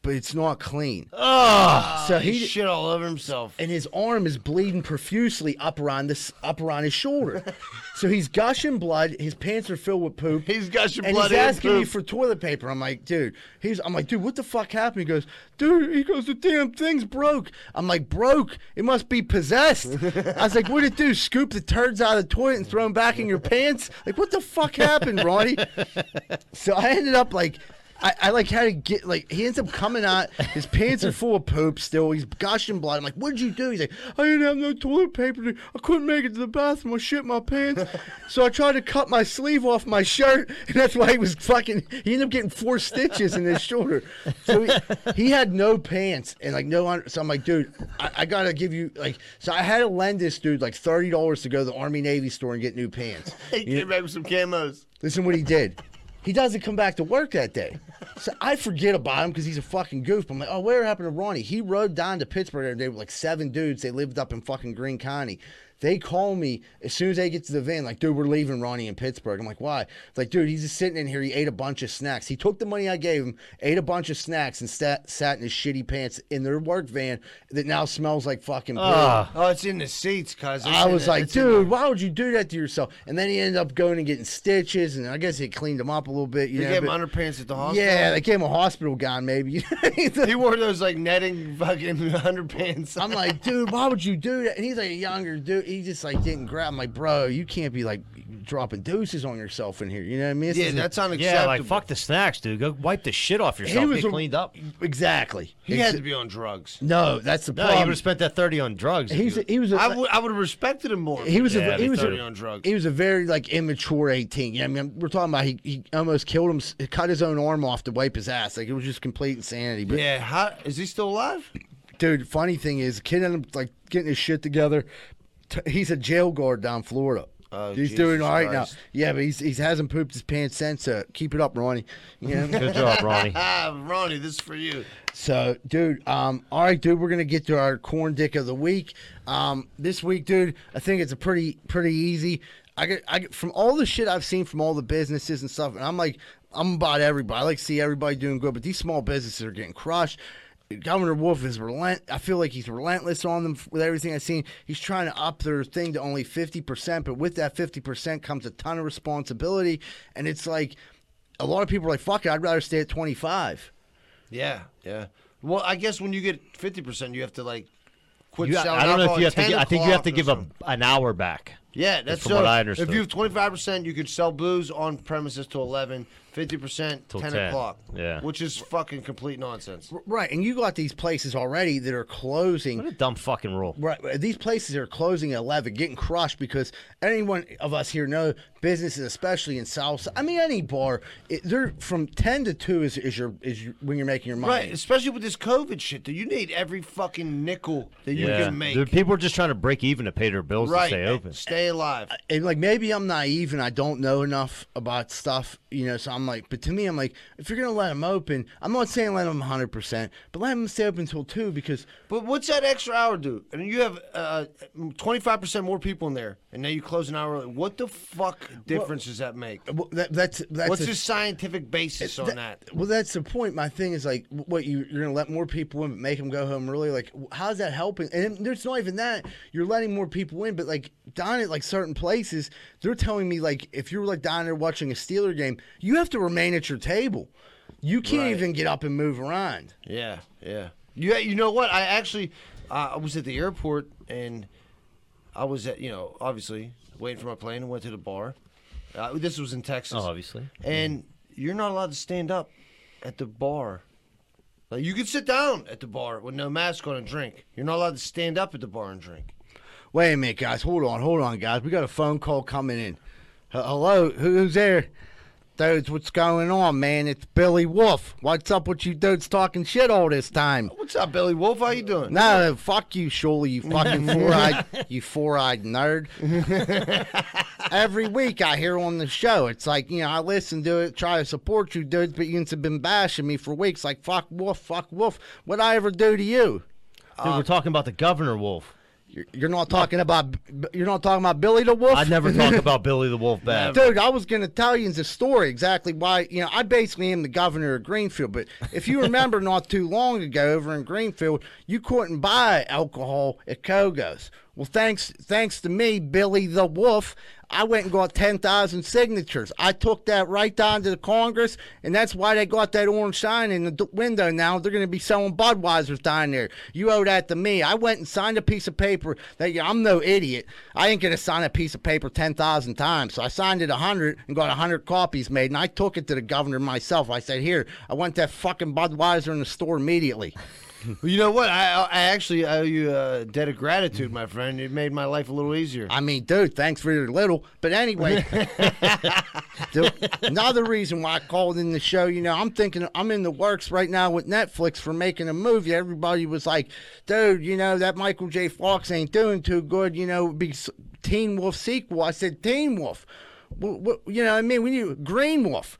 but it's not clean. Oh, so He shit all over himself. and his arm is bleeding profusely up around this up around his shoulder. (laughs) so he's gushing blood. His pants are filled with poop. He's gushing and blood he's asking me for toilet paper. I'm like, dude. He's. I'm like, dude, what the fuck happened? He goes, dude. He goes, the damn thing's broke. I'm like, broke. It must be possessed. I was like, what'd it do? Scoop the turds out of the toilet and throw them back in your pants? Like, what the fuck happened, Ronnie? (laughs) so I ended up like. I, I like had to get like he ends up coming out. His pants are full of poop still. He's gushing blood. I'm like, what did you do?" He's like, "I didn't have no toilet paper. I couldn't make it to the bathroom. I shit my pants, so I tried to cut my sleeve off my shirt, and that's why he was fucking. He ended up getting four stitches in his shoulder. So he, he had no pants and like no. Under, so I'm like, dude, I, I gotta give you like. So I had to lend this dude like thirty dollars to go to the Army Navy store and get new pants. (laughs) He came back with some camos. Listen what he did. He doesn't come back to work that day. (laughs) So I forget about him because he's a fucking goof. I'm like, oh, where happened to Ronnie? He rode down to Pittsburgh every day with like seven dudes. They lived up in fucking Greene County. They call me as soon as they get to the van, like, dude, we're leaving Ronnie in Pittsburgh. I'm like, why? It's like, dude, he's just sitting in here. He ate a bunch of snacks. He took the money I gave him, ate a bunch of snacks, and sat, sat in his shitty pants in their work van that now smells like fucking poo. Ah. Oh, it's in the seats, cuz. I was like, dude, why would you do that to yourself? And then he ended up going and getting stitches, and I guess he cleaned him up a little bit. You They know, gave him but- underpants at the hospital. yeah, they gave him a hospital gown, maybe. (laughs) He wore those like netting fucking (laughs) underpants. I'm like, dude, why would you do that? And he's like a younger dude. He just like didn't grab. I'm like, bro, you can't be like dropping deuces on yourself in here. You know what I mean? This yeah, is that's unacceptable. yeah, like fuck the snacks, dude. Go wipe the shit off yourself. was Get a- cleaned up. exactly. He Ex- had to be on drugs. No, that's the No, he would have spent that thirty on drugs. he's a, he was a, I would I would have respected him more. he was Yeah, a he was throw a, on drugs. he was a very like immature 18. Yeah, I mean, we're talking about he, he almost killed him, he cut his own arm off to wipe his ass. Like it was just complete insanity. But yeah, how, is he still alive? dude, funny thing is, kid ended up like getting his shit together. T- he's a jail guard down Florida. Oh, he's Jesus doing all right Christ. now. Yeah, but he's he hasn't pooped his pants since. Uh, keep it up, Ronnie. You know? (laughs) Good job, Ronnie. (laughs) Ronnie, this is for you. So, dude, um, all right, dude, we're gonna get to our corn dick of the week. Um, this week, dude, I think it's a pretty pretty easy. I get, I get from all the shit I've seen from all the businesses and stuff, and I'm like, I'm about everybody. I like to see everybody doing good, but these small businesses are getting crushed. Governor Wolf is relent. I feel like he's relentless on them with everything I've seen. He's trying to up their thing to only fifty percent, but with that fifty percent comes a ton of responsibility, and it's like a lot of people are like, "Fuck it, I'd rather stay at twenty five. Yeah, yeah. Well, I guess when you get fifty percent, you have to like quit You- selling I don't know if you have to. 10 I think you have to give a, an hour back. Yeah, that's from so, what I If you have twenty five percent, you could sell booze on premises to eleven. fifty percent, Till ten 10. o'clock. Yeah. which is fucking complete nonsense. Right, and you got these places already that are closing. What a dumb fucking rule. Right, uh, these places are closing at eleven, getting crushed because anyone of us here know businesses, especially in South. I mean, any bar, it, they're from ten to two is, is your is your, when you're making your money. Right, especially with this COVID shit, dude. You need every fucking nickel that you Yeah. can make. Dude, people are just trying to break even to pay their bills right, to stay open. stay alive. Uh, and like maybe I'm naive and I don't know enough about stuff, you know. So I'm like, but to me, I'm like, if you're gonna let them open, I'm not saying let them 100, percent but let them stay open until two because But what's that extra hour do? And you have uh, twenty five percent more people in there, and now you close an hour early. What the fuck difference does that make? well, that, that's that's What's a- the scientific basis on That- that? Well, that's the point. My thing is like, what you you're gonna let more people in, but make them go home early. Like, how's that helping? And there's not even that. You're letting more people in, but like down at like certain places, they're telling me like if you're like down there watching a Steeler game, you have to remain at your table. You can't Right. even get up and move around. Yeah, yeah. You you know what? I actually uh, I was at the airport and I was at you know obviously waiting for my plane and went to the bar. Uh, this was in Texas. Oh, obviously. And you're not allowed to stand up at the bar. Like you can sit down at the bar with no mask on and drink. You're not allowed to stand up at the bar and drink. Wait a minute, guys. Hold on, hold on, guys. We got a phone call coming in. H- Hello, who's there? Dudes, what's going on, man? It's Billy Wolf. What's up with you dudes talking shit all this time? What's up, Billy Wolf? How you doing? No, fuck you, Shuley, you fucking (laughs) four-eyed, you four-eyed nerd. (laughs) Every week I hear on the show, it's like, you know, I listen to it, try to support you dudes, but you've been bashing me for weeks, like, fuck Wolf, fuck Wolf. What'd I ever do to you? Dude, we're uh, talking about the governor wolf. You're, you're not talking about, you're not talking about Billy the Wolf? I'd never talk (laughs) about Billy the Wolf bad. Dude, I was going to tell you the story exactly why. You know, I basically am the governor of Greenfield. But if you remember, (laughs) not too long ago, over in Greenfield, you couldn't buy alcohol at Kogo's. Well, thanks, thanks to me, Billy the Wolf, I went and got ten thousand signatures. I took that right down to the Congress, and that's why they got that orange sign in the d- window. Now they're going to be selling Budweisers down there. You owe that to me. I went and signed a piece of paper. That yeah, I'm no idiot. I ain't going to sign a piece of paper ten thousand times. So I signed it a hundred and got a hundred copies made, and I took it to the governor myself. I said, "Here, I want that fucking Budweiser in the store immediately." You know what? I I actually owe you a debt of gratitude, my friend. It made my life a little easier. I mean, dude, thanks for your little. But anyway, (laughs) the- another reason why I called in the show, you know, I'm thinking I'm in the works right now with Netflix for making a movie. Everybody was like, dude, you know, that Michael J. Fox ain't doing too good. You know, be Teen Wolf sequel. I said, Teen Wolf. What, what, you know, what I mean, we need Green Wolf,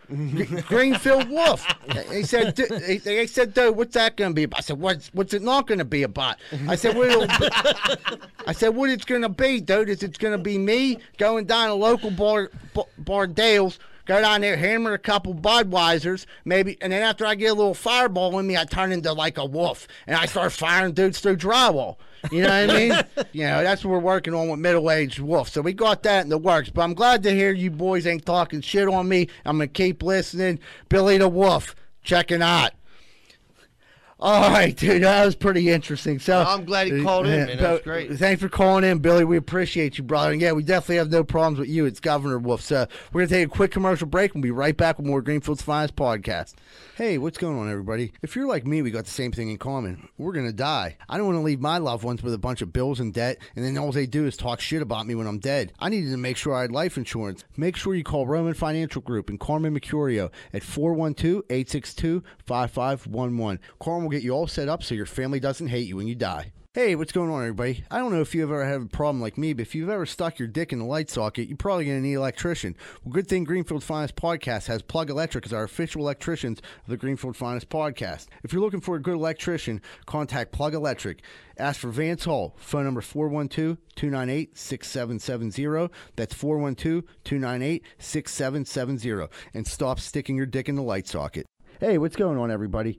Greenfield Wolf. He said, "D- they, said, dude, what's that going to be about? I said, what's what's it not going to be about? I said, what (laughs) I said, what it's going to be, dude, is it's going to be me going down to local bar, bar, bar Dale's, go down there, hammer a couple Budweisers, maybe, and then after I get a little fireball in me, I turn into like a wolf, and I start firing dudes through drywall. You know what I mean? (laughs) you know, that's what we're working on with middle aged wolf. So we got that in the works. But I'm glad to hear you boys ain't talking shit on me. I'm gonna keep listening. Billy the Wolf, checking out. All right, dude, that was pretty interesting. So I'm glad he uh, called in, man. That was great. Thanks for calling in, Billy. We appreciate you, brother. And yeah, we definitely have no problems with you. It's Governor Wolf. So we're gonna take a quick commercial break and we'll be right back with more Greenfield's Finest podcast. Hey, what's going on, everybody? If you're like me, we got the same thing in common. We're gonna die. I don't want to leave my loved ones with a bunch of bills and debt, and then all they do is talk shit about me when I'm dead. I needed to make sure I had life insurance. Make sure you call Roman Financial Group and Carmen Mercurio at 412-862-5511. Carmen will get you all set up so your family doesn't hate you when you die. Hey, what's going on, everybody? I don't know if you've ever had a problem like me, but if you've ever stuck your dick in the light socket, you're probably going to need an electrician. Well, good thing Greenfield Finest Podcast has Plug Electric as our official electricians of the Greenfield Finest Podcast. If you're looking for a good electrician, contact Plug Electric. Ask for Vance Hall. Phone number 412 298 6770. That's 412 298 6770. And stop sticking your dick in the light socket. Hey, what's going on, everybody?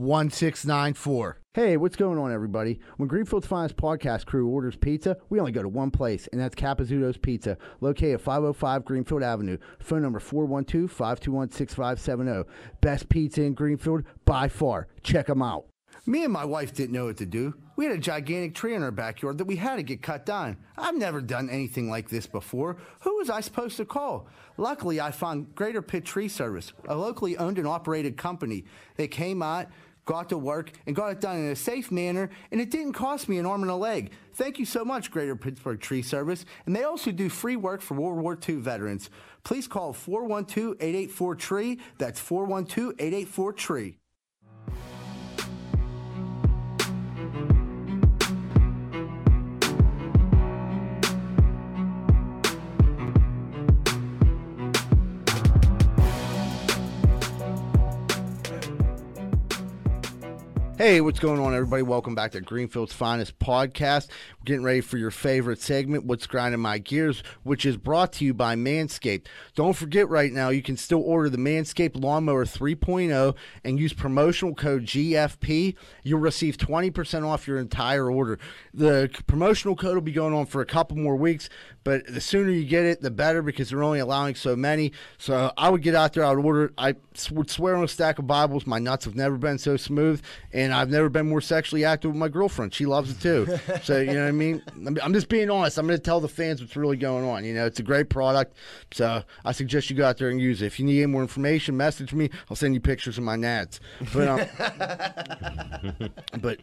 1694. Hey, what's going on, everybody? When Greenfield's Finest podcast crew orders pizza, we only go to one place, and that's Capizzuto's Pizza, located at 505 Greenfield Avenue. Phone number 412 521 6570. Best pizza in Greenfield by far. Check them out. Me and my wife didn't know what to do. We had a gigantic tree in our backyard that we had to get cut down. I've never done anything like this before. Who was I supposed to call? Luckily, I found Greater Pitt Tree Service, a locally owned and operated company. They came out, got to work, and got it done in a safe manner, and it didn't cost me an arm and a leg. Thank you so much, Greater Pittsburgh Tree Service. And they also do free work for World War II veterans. Please call 412 884 TREE. That's 412 884 TREE. Hey, what's going on, everybody? Welcome back to Greenfield's Finest Podcast. We're getting ready for your favorite segment, What's Grinding My Gears, which is brought to you by Manscaped. Don't forget right now, you can still order the Manscaped Lawnmower 3.0 and use promotional code GFP. You'll receive 20% off your entire order. The promotional code will be going on for a couple more weeks, but the sooner you get it, the better because they're only allowing so many. So I would get out there, I would order. I would swear on a stack of Bibles, my nuts have never been so smooth, and I've never been more sexually active with my girlfriend. She loves it too. (laughs) so, you know what I mean? I'm- I'm just being honest. I'm going to tell the fans what's really going on. You know, it's a great product. So I suggest you go out there and use it. If you need any more information, message me. I'll send you pictures of my nads. But, um, (laughs) but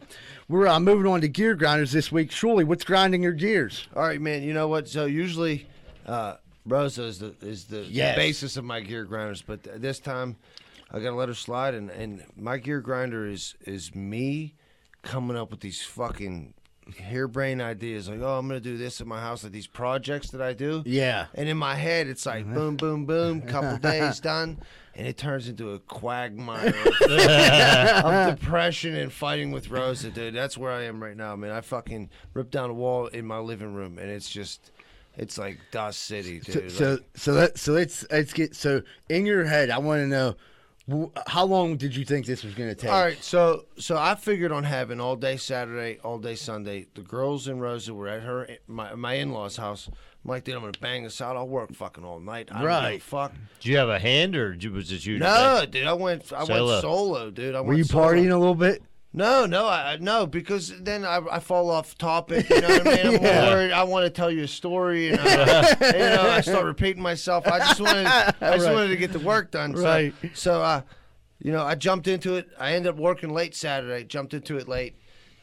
we're uh, moving on to gear grinders this week. Surely, what's grinding your gears? All right, man. You know what? So usually, uh, Rosa is the is the Yes. basis of my gear grinders, but th- this time I gotta let her slide, and, and my gear grinder is is me coming up with these fucking harebrained ideas, like oh, I'm gonna do this at my house, like these projects that I do. Yeah. And in my head, it's like (laughs) boom, boom, boom, couple (laughs) days done, and it turns into a quagmire of, (laughs) of depression and fighting with Rosa, dude. That's where I am right now, man. I fucking ripped down a wall in my living room, and it's just, it's like Dust City, So, dude. so, Like, so let so let's let's get so in your head. I want to know wh- how long did you think this was going to take? all right, so so I figured on having all day Saturday, all day Sunday. The girls and Rosa were at her my my in laws' house. I'm like, dude, I'm gonna bang this out. I'll work fucking all night. I don't Right. fuck. Did you have a hand or was it you? No, dude, I went I Solo. went solo, dude. I Were you solo. partying a little bit? No, no, I, I- no, because then I, I fall off topic. You know what I mean? (laughs) I'm Yeah. worried. I want to tell you a story, and uh, (laughs) you know, I start repeating myself. I just wanted, I just (laughs) Right. wanted to get the work done. So, Right. So, uh, you know, I jumped into it. I ended up working late Saturday. Jumped into it late.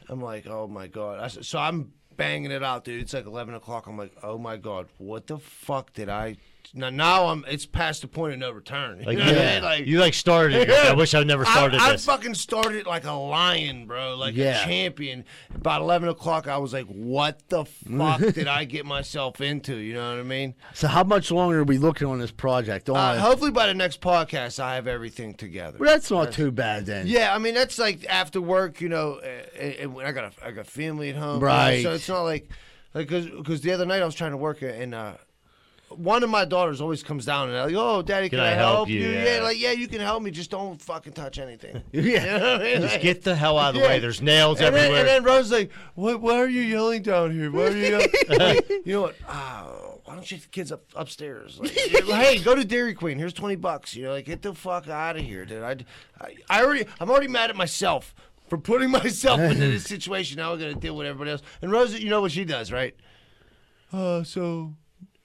I'm like, oh my god. I, so I'm banging it out, dude. It's like 11 o'clock. I'm like, oh my god, what the fuck did I? Now, now I'm. It's past the point of no return. (laughs) You Like, know you, I mean? Like, you like started I wish I'd never started I, I this. fucking started like a lion, bro, like Yeah. a champion. About eleven o'clock, I was like, "What the fuck (laughs) did I get myself into?" You know what I mean? So how much longer are we looking on this project? On Uh, hopefully, by the next podcast, I have everything together. well, that's not too bad then. Yeah, I mean that's like after work, you know. uh, And I got a I got family at home, you know, Right. so it's not like like because cause the other night I was trying to work and uh, one of my daughters always comes down and they're like, "Oh, daddy, can, I, help, you?" Yeah. like yeah, you can help me. Just don't fucking touch anything. (laughs) Yeah. You know I mean? Just Like- get the hell out of the way. There's nails and then, everywhere. and then Rose's like, what, why are you yelling down here? Why are you yelling? (laughs) Like, you know what? Oh, why don't you get the kids up upstairs? Like, hey, go to Dairy Queen. Here's 20 bucks. You know, like, get the fuck out of here, dude. I, I, I already, I'm already mad at myself for putting (laughs) myself into this situation. Now I got to deal with everybody else. And Rose, you know what she does, right? Uh, so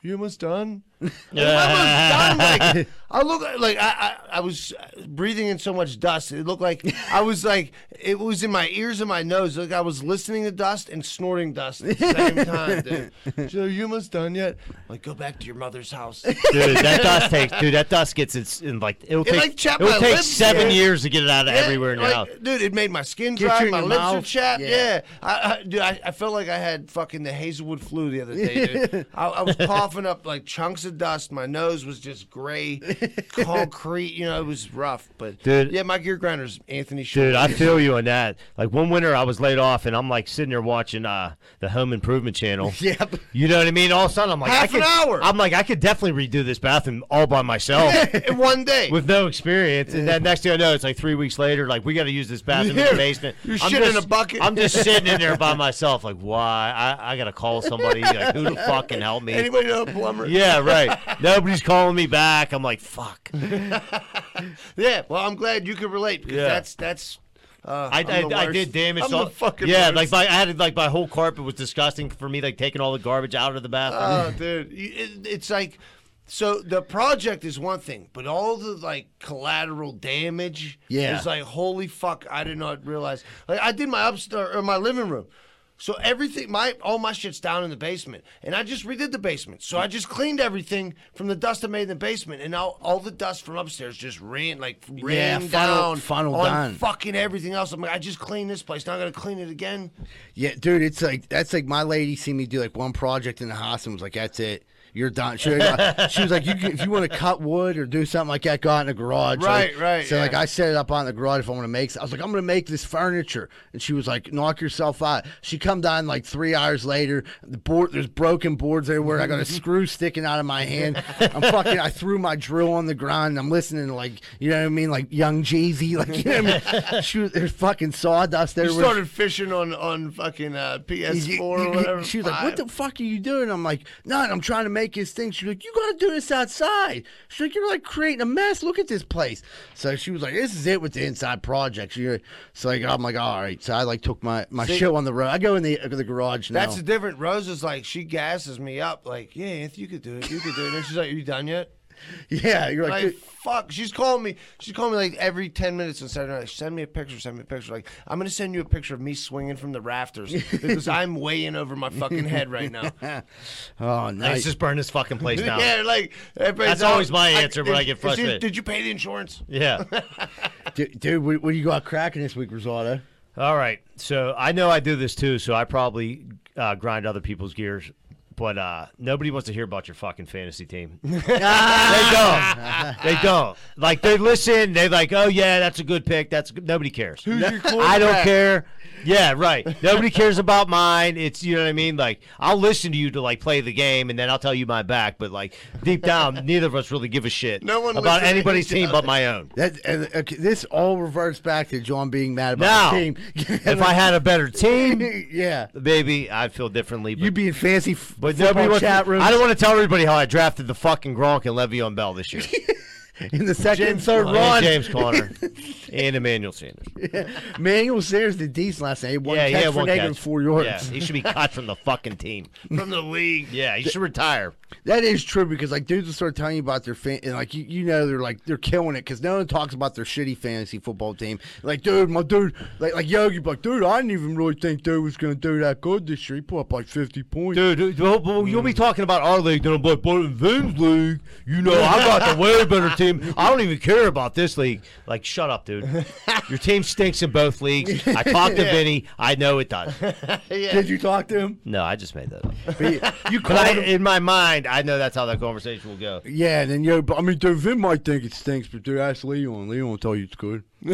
You done? (laughs) I was done. Like, (laughs) I look like I, I, I was breathing in so much dust. It looked like I was like it was in my ears and my nose. Like I was listening to dust and snorting dust at the same time. Dude. (laughs) Joe, you almost done yet? Like go back to your mother's house. dude, that dust takes, dude, that dust gets its in like it'll It, take like, it'll take seven yeah. years to get it out of Yeah, everywhere in your like, house. Dude, it made my skin Get dry, my lips are chapped. Yeah. Yeah, I, I, dude, I, I felt like I had fucking the Hazelwood flu the other day. Dude. I, I was coughing up like chunks of dust. My nose was just gray, (laughs) concrete. You know, it was rough. But Dude. yeah, my gear grinders, Anthony. Dude, I feel you on that. Like one winter, I was laid off, and I'm like sitting there watching uh, the Home Improvement Channel. (laughs) Yep. You know what I mean? All of a sudden, I'm like, Half I an could, hour. I'm like, I could definitely redo this bathroom all by myself (laughs) in one day. with no experience. And then next thing I know, it's like three weeks later. Like we got to use this bathroom in the basement. You're I'm shitting in just- a bucket. I'm just sitting in there by myself. Like, why? I, I got to call somebody. Like, who to fucking help me? Anybody know a plumber? Yeah, right. Nobody's calling me back. I'm like, fuck. (laughs) Yeah. Well, I'm glad you could relate because Yeah. that's that's. Uh, I, I'm the I, I worst. did damage. I'm all- the fucking yeah, worst. like my, I had like my whole carpet was disgusting for me. Like taking all the garbage out of the bathroom. Oh, dude, You- it, it's like so the project is one thing, but all the like collateral damage Yeah. is like holy fuck! I did not realize. Like I did my upstairs or my living room. So everything, my all my shit's down in the basement, and I just redid the basement. So I just cleaned everything from the dust I made in the basement, and now all the dust from upstairs just ran like ran funnel- down, funneled on down. fucking everything else. I'm like, I just cleaned this place. Now I gotta clean it again. Yeah, dude, it's like that's like my lady seen me do like one project in the house and was like, "That's it, you're done." She, she was like, "You can, if you want to cut wood or do something like that, go out in the garage." Right, Like, right, So like. I set it up on the garage if I want to make. I was like, "I'm gonna make this furniture," and she was like, "Knock yourself out." She come down like three hours later. The board, there's broken boards everywhere. I got a screw (laughs) sticking out of my hand. I'm fucking. I threw my drill on the ground. And I'm listening to like, you know what I mean, like Young Jeezy, (laughs) like you know what I mean. (laughs) She was, there's fucking sawdust You everywhere. started fishing on on fucking uh, PS4 or whatever. She was like, "What the fuck are you doing?" I'm like, "No, I'm trying to make his thing." She's like, "You gotta do this outside." She's like, "You're like creating a mess. Look at this place." So she was like, "This is it with the inside project." She, so like, I'm like, "All right." So I like took my my See- show on the road. I go in the the garage now. That's the different. Rose is like, she gasses me up, like, yeah, Anthony, you could do it. You could do it. And she's like, Are you done yet? (laughs) yeah, you're like, Like, fuck. She's calling me. She's calling me like every 10 minutes on Saturday night. Send me a picture. Send me a picture. Like, I'm going to send you a picture of me swinging from the rafters because (laughs) I'm way in over my fucking head right now. (laughs) "Oh, Let's nice." just burn this fucking place down. Yeah, like, everybody's That's always my answer when I get is- frustrated. Did you pay the insurance? Yeah. dude, dude, what, what do you got cracking this week, Risotto? All right. So I know I do this too. So I probably uh, grind other people's gears. But uh, nobody wants to hear about your fucking fantasy team. (laughs) they don't. (laughs) They don't. Like they listen. They like, oh yeah, that's a good pick. That's good. nobody cares. Who's your I don't care. Yeah, right. Nobody cares about mine. It's you know what I mean. Like I'll listen to you to like play the game, and then I'll tell you my back. But like deep down, (laughs) neither of us really give a shit No one about anybody's team but my own. That and, okay, this all reverts back to John being mad about Now, the team. (laughs) if I had a better team, (laughs) yeah, baby, I'd feel differently. But you be in fancy f- But football nobody wants. chat rooms I don't want to tell everybody how I drafted the fucking Gronk and Le'Veon Bell this year. (laughs) in the second and James third and run. James Conner (laughs) and Emmanuel Sanders. Emmanuel Sanders did decent last night. He One yeah, catch yeah, for one negative catch. four yards. Yeah, he should be cut from the fucking team. (laughs) From the league. Yeah, he should retire. That is true because like dudes will start telling you about their fan and like you, you know they're like they're killing it because no one talks about their shitty fantasy football team. Like dude, my dude, like like Yogi, like dude, I didn't even really think dude was gonna do that good this year. He put up like fifty points. Dude, dude, well, you'll be mm. talking about our league, then I'm like, but in Vin's league, you know, I got the way better team. I don't even care about this league. Like, shut up, dude. (laughs) Your team stinks in both leagues. I talked to Vinny. I know it does. (laughs) Did you talk to him? No, I just made that up. But you, you But called I, him. in my mind, I know that's how that conversation will go. Yeah, and then yo, but I mean, dude, Vin might think it stinks, but dude, ask Leon. Leon will tell you it's good. (laughs)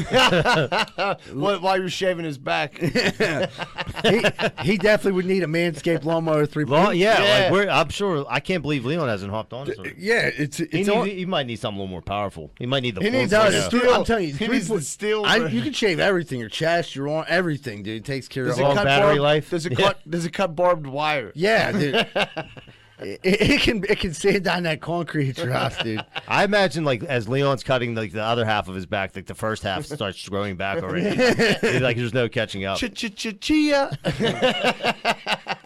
What, while you're shaving his back. (laughs) he, he definitely would need a manscaped lawnmower three. Well, yeah, Yeah. like we're, I'm sure. I can't believe Leon hasn't hopped on. This one. yeah, it's He, needs, on. he might need something a little more powerful. He might need the. He needs full No, to thing it's out. steel. I'm telling you, He three needs the foot- steel I, you can shave everything, your chest, your arm, everything, dude. It takes care Does of it all. Long cut battery barb- life? Does it Yeah. cut? Does it cut barbed wire? Yeah, dude. (laughs) it, it can it can sand down that concrete house, dude. (laughs) I imagine like as Leon's cutting like the other half of his back, like the first half starts growing back already. (laughs) It's like there's no catching up. Ch ch ch chia. (laughs)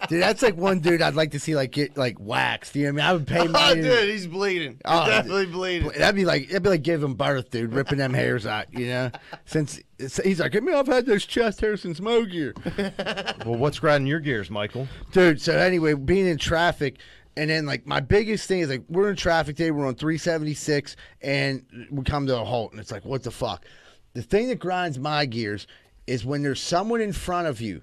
dude, that's like one dude I'd like to see like get like waxed. You know what I mean? I would pay money. Oh, dude, he's bleeding. Oh, he's Oh, definitely bleeding. That'd be like that'd be like giving birth, dude, ripping them hairs out. You know, since he's like, I mean, I've had those chest hairs since Mo gear, Well, what's grinding your gears, Michael? dude. So anyway, being in traffic. And then, like, my biggest thing is like we're in traffic today. We're on 376, and we come to a halt, and it's like, what the fuck? The thing that grinds my gears is when there's someone in front of you,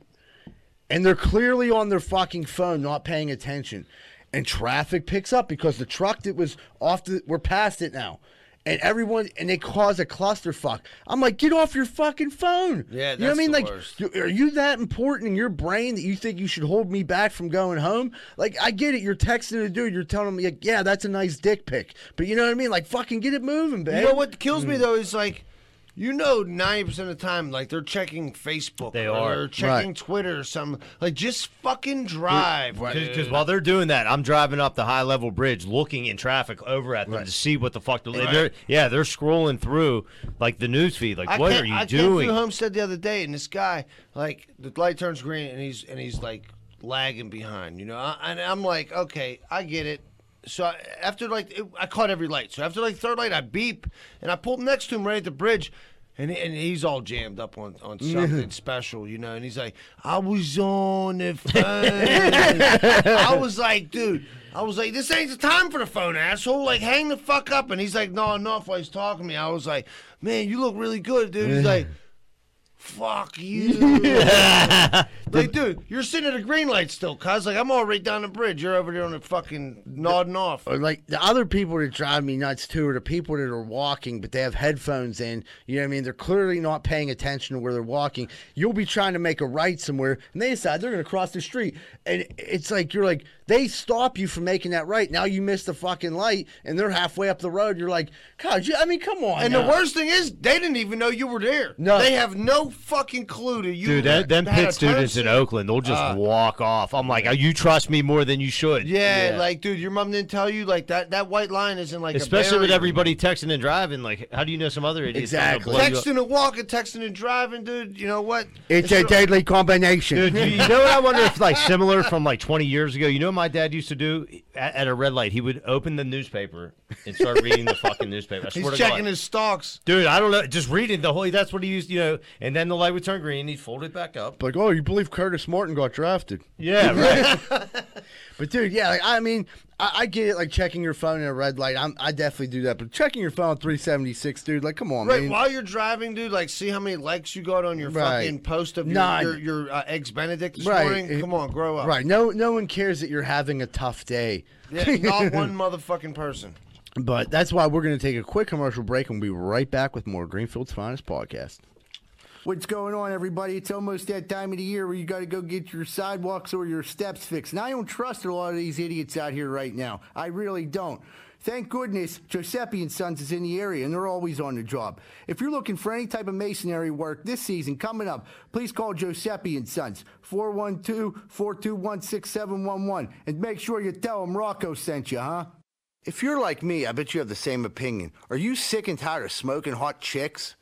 and they're clearly on their fucking phone, not paying attention, and traffic picks up because the truck that was off the we're past it now. And everyone, and they cause a clusterfuck. I'm like, get off your fucking phone. Yeah, you know what I mean? Like, worst. are you that important in your brain that you think you should hold me back from going home? Like, I get it. You're texting a dude. You're telling me, like, yeah, that's a nice dick pic. But you know what I mean? Like, fucking get it moving, babe. You know what kills Mm. me though is like, you know, ninety percent of the time, like they're checking Facebook, They or are. they're checking Right. Twitter or something. Like, just fucking drive. Right. Because while they're doing that, I'm driving up the high level bridge, looking in traffic over at them Right. to see what the fuck. They're, Right. they're- yeah, they're scrolling through like the news feed. Like, I what are you I doing? came through Homestead the other day, and this guy, like, the light turns green, and he's and he's like lagging behind, you know. I- And I'm like, okay, I get it. So after like, it, I caught every light. So after like third light, I beep, and I pulled next to him right at the bridge. And, and he's all jammed up on, on something (laughs) special, you know. And he's like, I was on the phone. (laughs) I was like, dude, I was like, this ain't the time for the phone, asshole. Like, hang the fuck up. And he's like, no, enough while he's talking to me. I was like, man, you look really good, dude. He's like, fuck you. (laughs) like, dude, you're sitting at a green light still, cuz. Like, I'm all right down the bridge. You're over there on the fucking nodding off. or like the other people that drive me nuts too are the people that are walking but they have headphones in you know what i mean they're clearly not paying attention to where they're walking you'll be trying to make a right somewhere and they decide they're going to cross the street and it's like you're like they stop you from making that right now you miss the fucking light and they're halfway up the road you're like god you, i mean come on And now. the worst thing is, they didn't even know you were there. No. They have no fucking clue to you. Dude, that, them had Pitt students in. Oakland, they'll just Uh, walk off. I'm like, oh, you trust me more than you should. Yeah, like, dude, your mom didn't tell you, like, that, that white line isn't like a Especially with everybody texting and driving. Like, how do you know some other idiots? Exactly. blow you up? Texting and walking, texting and driving, dude. You know what? it's a deadly combination Dude, you, you know what I wonder if like similar from like 20 years ago. You know what my dad used to do at, at a red light? He would open the newspaper and start reading the fucking newspaper. I (laughs) He's swear to checking God. his stocks. Dude, I don't know. Just reading the whole. That's what he used, you know. And then the light would turn green. He'd fold it back up. like oh you believe curtis martin got drafted Yeah, right. (laughs) But dude, yeah, like, I mean, I, I get it, like checking your phone in a red light. I'm, I definitely do that. But checking your phone at 376, dude, like, come on, Right, man. while you're driving, dude, like, see how many likes you got on your Right. fucking post of your, your, your uh, eggs Benedict this Right. morning? It- Come on, grow up. Right. No, no one cares that you're having a tough day. Yeah, not (laughs) one motherfucking person. But that's why we're going to take a quick commercial break and we'll be right back with more Greenfield's Finest podcast. What's going on, everybody? It's almost that time of the year where you got to go get your sidewalks or your steps fixed. And I don't trust a lot of these idiots out here right now. I really don't. Thank goodness Giuseppe and Sons is in the area and they're always on the job. If you're looking for any type of masonry work this season coming up, please call Giuseppe and Sons 412-421-6711 and make sure you tell them Rocco sent you, huh? If you're like me, I bet you have the same opinion. Are you sick and tired of smoking hot chicks?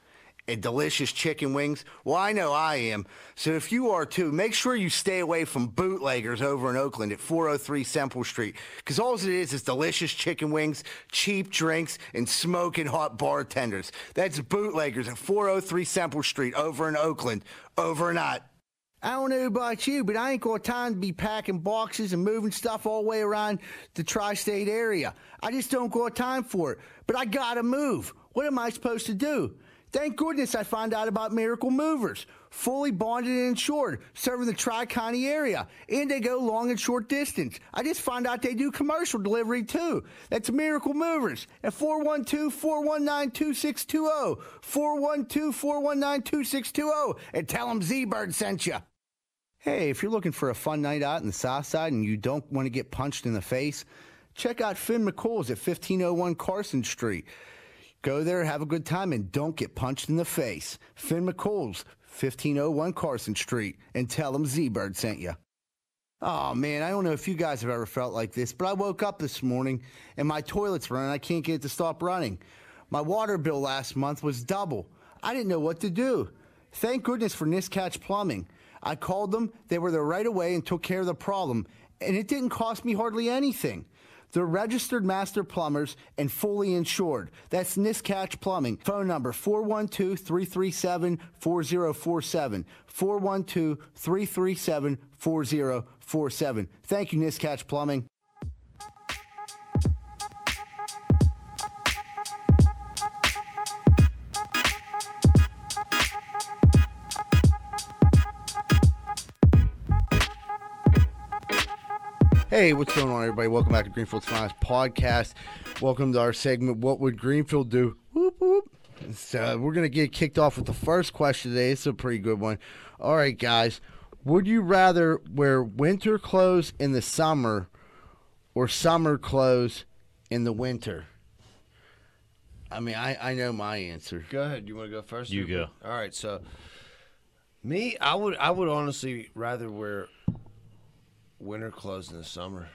And delicious chicken wings? Well, I know I am. So if you are too, make sure you stay away from bootleggers over in Oakland at 403 Semple Street. Because all it is is delicious chicken wings, cheap drinks, and smoking hot bartenders. That's bootleggers at 403 Semple Street over in Oakland. Over and out. I don't know about you, but I ain't got time to be packing boxes and moving stuff all the way around the tri state area. I just don't got time for it. But I gotta move. What am I supposed to do? Thank goodness I found out about Miracle Movers. Fully bonded and insured, serving the Tri County area. And they go long and short distance. I just found out they do commercial delivery too. That's Miracle Movers at 412 419 2620. 412 419 2620. And tell them Z Bird sent you. Hey, if you're looking for a fun night out in the South Side and you don't want to get punched in the face, check out Finn McCool's at 1501 Carson Street. Go there, have a good time, and don't get punched in the face. Finn McCool's, 1501 Carson Street, and tell them Z-Bird sent you. Oh man, I don't know if you guys have ever felt like this, but I woke up this morning and my toilet's running. I can't get it to stop running. My water bill last month was double. I didn't know what to do. Thank goodness for Niscatch Plumbing. I called them, they were there right away and took care of the problem, and it didn't cost me hardly anything. They're registered master plumbers and fully insured. That's Niscatch Plumbing. Phone number 412 337 4047. 412 337 4047. Thank you, Niscatch Plumbing. Hey, what's going on, everybody? Welcome back to Greenfield's Finest Podcast. Welcome to our segment, What Would Greenfield Do? Whoop, whoop. So, we're going to get kicked off with the first question today. It's a pretty good one. All right, guys. Would you rather wear winter clothes in the summer or summer clothes in the winter? I mean, I, I know my answer. Go ahead. You want to go first? You go. All right. So, me, I would, I would honestly rather wear winter clothes in the summer.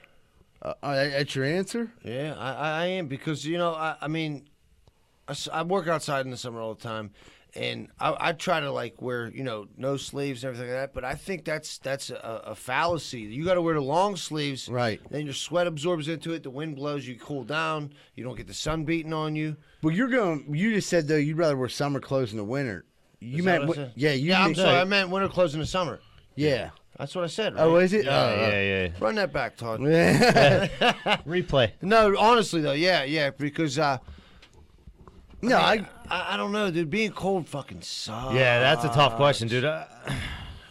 Uh, uh, that's your answer? Yeah, I, I I am because you know, I, I mean, I work outside in the summer all the time, and I, I try to like wear you know no sleeves and everything like that. But I think that's that's a, a fallacy. You got to wear the long sleeves, Right. Then your sweat absorbs into it. The wind blows, you cool down. You don't get the sun beating on you. Well, you're going. You just said though you'd rather wear summer clothes in the winter. You Is meant that what I said? yeah. You yeah. I'm sorry. I meant winter clothes in the summer. Yeah. That's what I said. Right? Oh, is it? Yeah, Oh, yeah, yeah. Run that back, Todd. (laughs) Replay. No, honestly though, yeah, yeah, because uh, no, I, I, I, I don't know, dude. Being cold fucking sucks. Yeah, that's a tough question, dude. Uh, (sighs)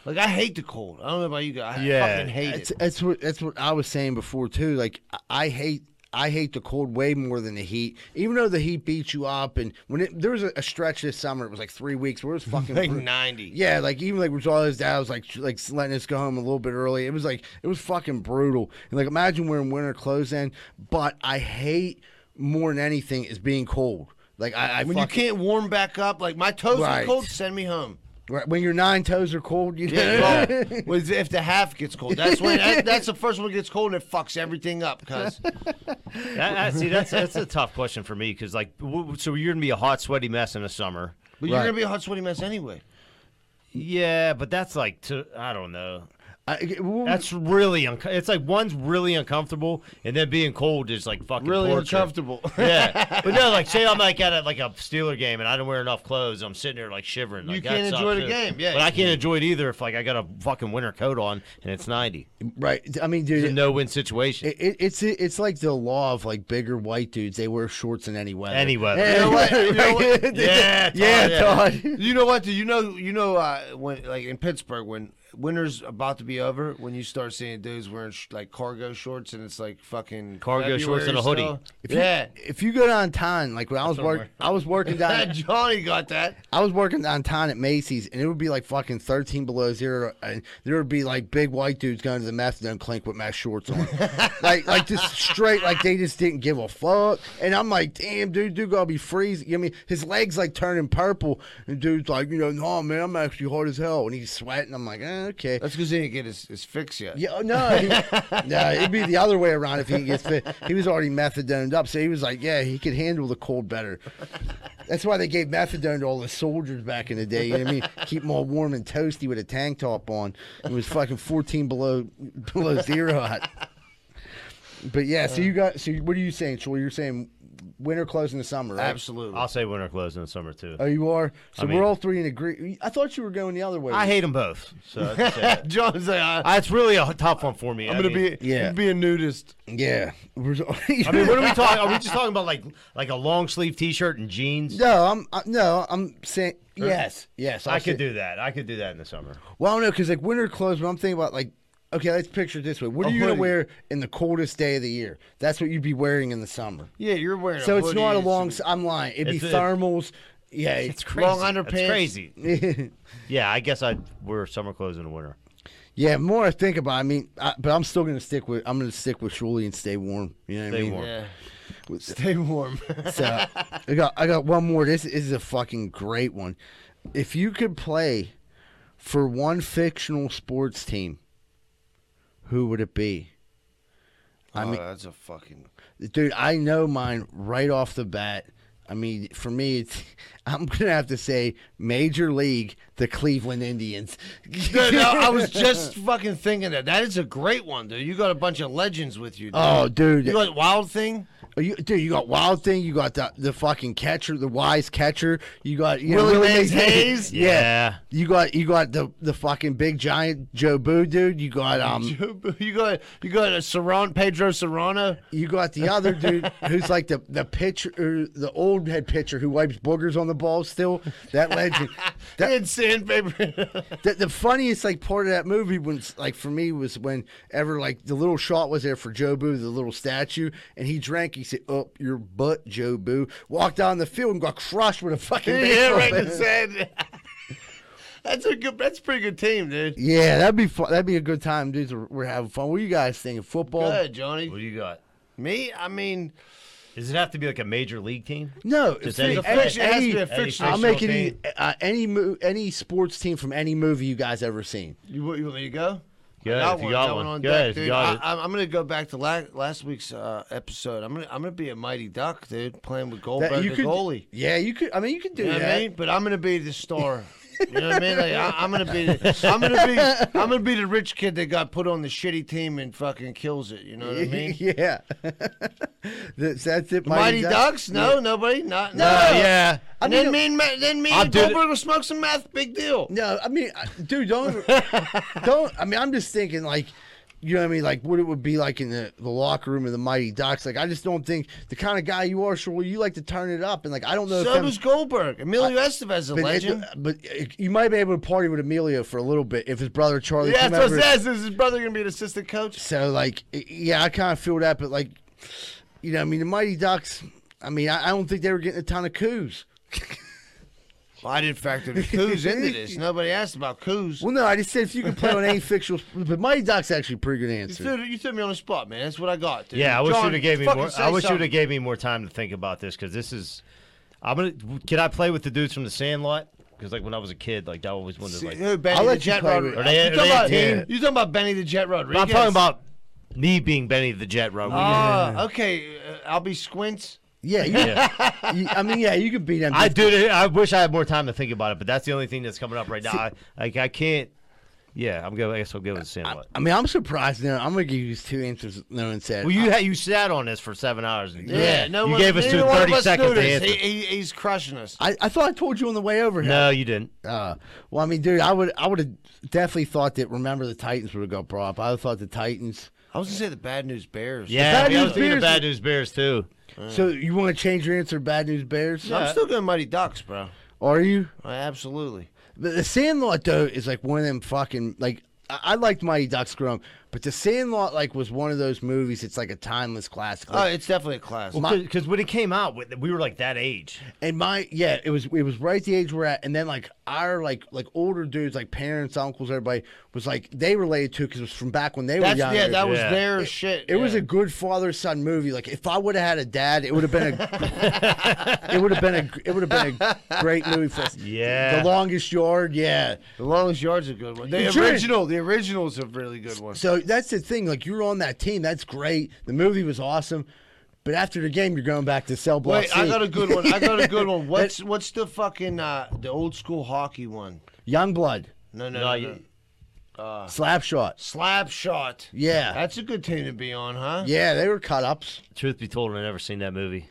Like I hate the cold. I don't know about you guys. I Yeah, fucking hate it. that's what that's what I was saying before too. Like I hate I hate the cold way more than the heat. Even though the heat beats you up, and when it, there was a, a stretch this summer, it was like three weeks where it was (laughs) fucking Like bru- ninety. Yeah, like even like all his dad was like like letting us go home a little bit early. It was like it was fucking brutal. And like imagine wearing winter clothes then. But I hate more than anything is being cold. Like I, I When you can't warm back up, like my toes Right. are cold, send me home. Right, when your nine toes are cold, you Yeah, (laughs) well, if the half gets cold, that's when that, that's the first one that gets cold and it fucks everything up. Cause that, that- see, that's that's a tough question for me because, like, so you're gonna be a hot, sweaty mess in the summer. but you're Right. gonna be a hot sweaty mess anyway. Yeah, but that's like to I don't know. I, well, That's really unco- it's like one's really uncomfortable, and then being cold is like fucking Really torture. uncomfortable. (laughs) yeah, but no, like say I'm like at a, like a Steeler game and I don't wear enough clothes. I'm sitting there like shivering. You Like, that can't enjoy the too. game, yeah. but I can't enjoy it either if like I got a fucking winter coat on and it's 90. right. I mean, It's a dude, no win situation. It, it, it's it's like the law of like bigger white dudes. They wear shorts in any weather. Any weather. Yeah, You? You know (laughs) what? Yeah, Todd, yeah, yeah. Todd. You know what? Do you know? You know uh, when like in Pittsburgh when winter's about to be over, when you start seeing dudes wearing sh- like cargo shorts and it's like fucking Cargo shorts and a hoodie. still. If you, yeah. if you go downtown, like when I was working, I was working down, (laughs) Johnny got that. I was working downtown at Macy's, and it would be like fucking thirteen below zero, and there would be like big white dudes going to the methadone clink with mesh shorts on, (laughs) like like just straight, like they just didn't give a fuck. And I'm like, damn, dude, dude, gotta be freezing. I mean, his legs like turning purple, and dude's like, you know, no man, I'm actually hard as hell, and he's sweating. I'm like, eh, okay. That's because he didn't get his, his fix yet. Yeah, oh, no, he, (laughs) no, it'd be the other way around if he gets fit. He was already methadoned up, so he was like, yeah, he could handle the cold better. That's why they gave methadone to all the soldiers back in the day. You know what I mean? Keep them all warm and toasty with a tank top on. It was fucking 14 below below zero hot. But yeah, so uh. you got. So what are you saying, Troy? You're saying winter clothes in the summer, right? Absolutely. I'll say winter clothes in the summer too. Oh, you are. So I mean- we're all three in agree. I thought you were going the other way. I hate them both. So (laughs) that's. John's like, I, it's really a tough one for me. I'm I gonna mean, be Yeah. be a nudist. Yeah. (laughs) I mean, what are we talking? Are we just talking about like like a long sleeve T-shirt and jeans? No, I'm I, no, I'm saying yes, yes. I I'll could say- do that. I could do that in the summer. Well, I don't know because like winter clothes. But I'm thinking about like, okay, let's picture it this way. What are A you gonna wear in the coldest day of the year? That's what you'd be wearing in the summer. Yeah, you're wearing. So a it's not a long. some- s- I'm lying. It'd be It's a- thermals. Yeah, It's it's crazy. Long That's underpants. crazy. (laughs) Yeah, I guess I'd wear summer clothes in the winter. yeah. More I think about. it, I mean, I, but I'm still gonna stick with. I'm gonna stick with Shuley and stay warm. You know what I Stay mean? warm. Yeah. (laughs) Stay warm. (laughs) So I got I got one more. This is a fucking great one. If you could play for one fictional sports team, who would it be? I oh, mean, that's a fucking. dude, I know mine right off the bat. I mean, for me, it's, (laughs) I'm gonna have to say Major League, the Cleveland Indians. Dude, no, I (laughs) was just fucking thinking that. That is a great one, dude. You got a bunch of legends with you. Dude. oh, dude, you got Wild Thing, Oh, you, dude, you got Wild Thing, you got the the fucking catcher, the wise catcher. You got you know, Willie Mays Mays Hayes? (laughs) Yeah. Yeah. You got you got the the fucking big giant Jobu, dude. You got um you got you got a Cerrano, Pedro Cerrano. you got the other dude (laughs) who's like the the pitcher, or the old head pitcher who wipes boogers on the ball. Still, that legend. (laughs) They That, had sandpaper. the, the funniest like part of that movie was like for me was when ever like the little shot was there for Jobu, the little statue, and he drank. He said, "Up your butt, Jobu." Walked down the field and got crushed with a fucking (laughs) yeah, baseball right bat. in the sand. That's a good. That's a pretty good team, dude. Yeah, that'd be fun. That'd be a good time, dudes. We're- We're having fun. What are you guys thinking? Football? Good, Johnny. What do you got? Me, I mean, Does it have to be like a major league team? No, it's any- any, a fiction- it has to be a any fictional. I'll make it any, uh, any mo- any sports team from any movie you guys ever seen. you, want- you want me to go? Go I ahead, if you got I one. on Go deck, ahead, if you dude. got it. I, I'm gonna go back to la- last week's uh, episode. I'm gonna I'm gonna be a mighty duck, dude, playing with Goldberg, That- you the could, goalie. yeah, you could. I mean, you could do You know that. what I mean? But I'm gonna be the star. (laughs) You know what I mean? Like, I, I'm gonna be, the, I'm gonna be, I'm gonna be the rich kid that got put on the shitty team and fucking kills it. You know what I (laughs) mean? yeah, (laughs) that's, that's it. Mighty Ducks? No, nobody. Not no. Uh, yeah. I And mean, then me and Ma- then me I'll and. Goldberg will smoke some meth. Big deal. No, I mean, dude, don't, (laughs) don't. I mean, I'm just thinking, like, you know what I mean, like what it would be like in the, the locker room of the Mighty Ducks. Like, I just don't think the kind of guy you are, sure, Well, you like to turn it up, and like, I don't know. So does Goldberg. Emilio Estevez, a but, legend. it- but you might be able to party with Emilio for a little bit if his brother Charlie. Yeah, that's what it says. Is his brother gonna be an assistant coach? So like, yeah, I kind of feel that, but like, you know, I mean, the Mighty Ducks. I mean, I, I don't think they were getting a ton of coups. (laughs) Well, I didn't factor the coups into this. (laughs) Nobody asked about coups. Well, no, I just said if you could play on any (laughs) fictional, but Mighty Doc's actually a pretty good You answer. threw, you threw me on the spot, man. That's what I got. Dude. Yeah, I wish John, you'd have gave me fucking more. say I wish you'd something. have gave me more time to think about this because this is. I'm gonna. Can I play with the dudes from the Sandlot? Because like when I was a kid, like I always to like. Who, Benny I'll the let you Jet play Rod- with- Are they- you are talking they a about, team? You talking about Benny the Jet Rodriguez? I'm talking about me being Benny the Jet Rodriguez. Ah, okay. Uh, I'll be Squints. Yeah, you, Yeah. (laughs) you- I mean, yeah, you could beat them. I do. I wish I had more time to think about it, but that's the only thing that's coming up right now. I, like I can't. Yeah, I'm going. I guess I'll go with the Sandlot. I mean, I'm surprised. Now I'm gonna give you two answers. No one said. Well, you had you sat on this for seven hours. And, Yeah, no you one, gave us neither two, one of 30 us seconds to answer. He, he, he's crushing us. I, I thought I told you on the way over here. no, you didn't. Uh, well, I mean, dude, I would, I would have definitely thought that. Remember, the Titans would have got brought up. I would have thought the Titans. I was gonna say the Bad News Bears. Yeah, Bad I News was Bears- of Bad News Bears too. So you want to change your answer? Bad News Bears? I'm still going Mighty Ducks, bro. Are you? I, absolutely. The, the Sandlot though is like one of them fucking like I, I liked Mighty Ducks growing, up, but the Sandlot like was one of those movies. It's like a timeless classic. Oh, it's definitely a class. Because when it came out, we- we were like that age. and my yeah, it was it was right the age we're at, and then like our like like older dudes, like parents, uncles, everybody was like they related to because it was from back when they were That's younger. yeah, that was Yeah. their shit. It was a good father son movie. Like if I would have had a dad, it would have (laughs) been a it would have been a it would have been a great movie for us. Yeah. The longest yard, yeah. The Longest Yard's a good one. The original, the original's a really good one. So that's the thing. Like you're on that team. That's great. The movie was awesome. But after the game, you're going back to cell block. Wait, I C. got a good one. I got a good one. (laughs) What's what's the fucking uh, the old school hockey one? Young blood, No, no, No, no. you- no. slap shot. Slap shot. Yeah, That's a good team to be on, huh? yeah, they were cut ups. Truth be told, I've never seen that movie.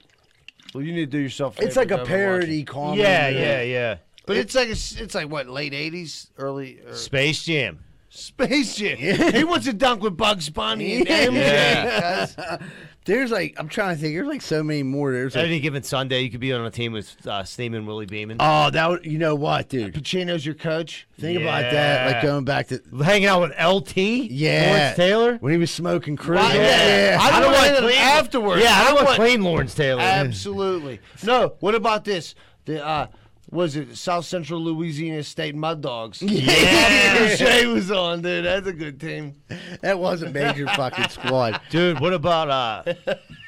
Well, you need to do yourself. It's favor, like a and watch it. parody comedy. Yeah, yeah, yeah. But it's like a, it's like what late '80s, early or Space Jam. Space Jam. He wants to dunk with Bugs Bunny and MJ. Yeah. guys. There's like I'm trying to think. There's like so many more. There's like, Any given Sunday, you could be on a team with uh, Steeman, Willie Beamen. oh, that would, you know what, dude? Pacino's your coach. Think about that. Like going back to Hanging out with LT. yeah, Lawrence Taylor. when he was smoking cruise. Why- yeah. I don't, don't want want to clean- afterwards. Yeah, I don't want want- clean Lawrence Taylor. Absolutely. No. What about this? The uh, was it South Central Louisiana State Mud Dogs? Yeah. (laughs) (laughs) Shay was on, dude. That's a good team. that was a major fucking squad. Dude, what about uh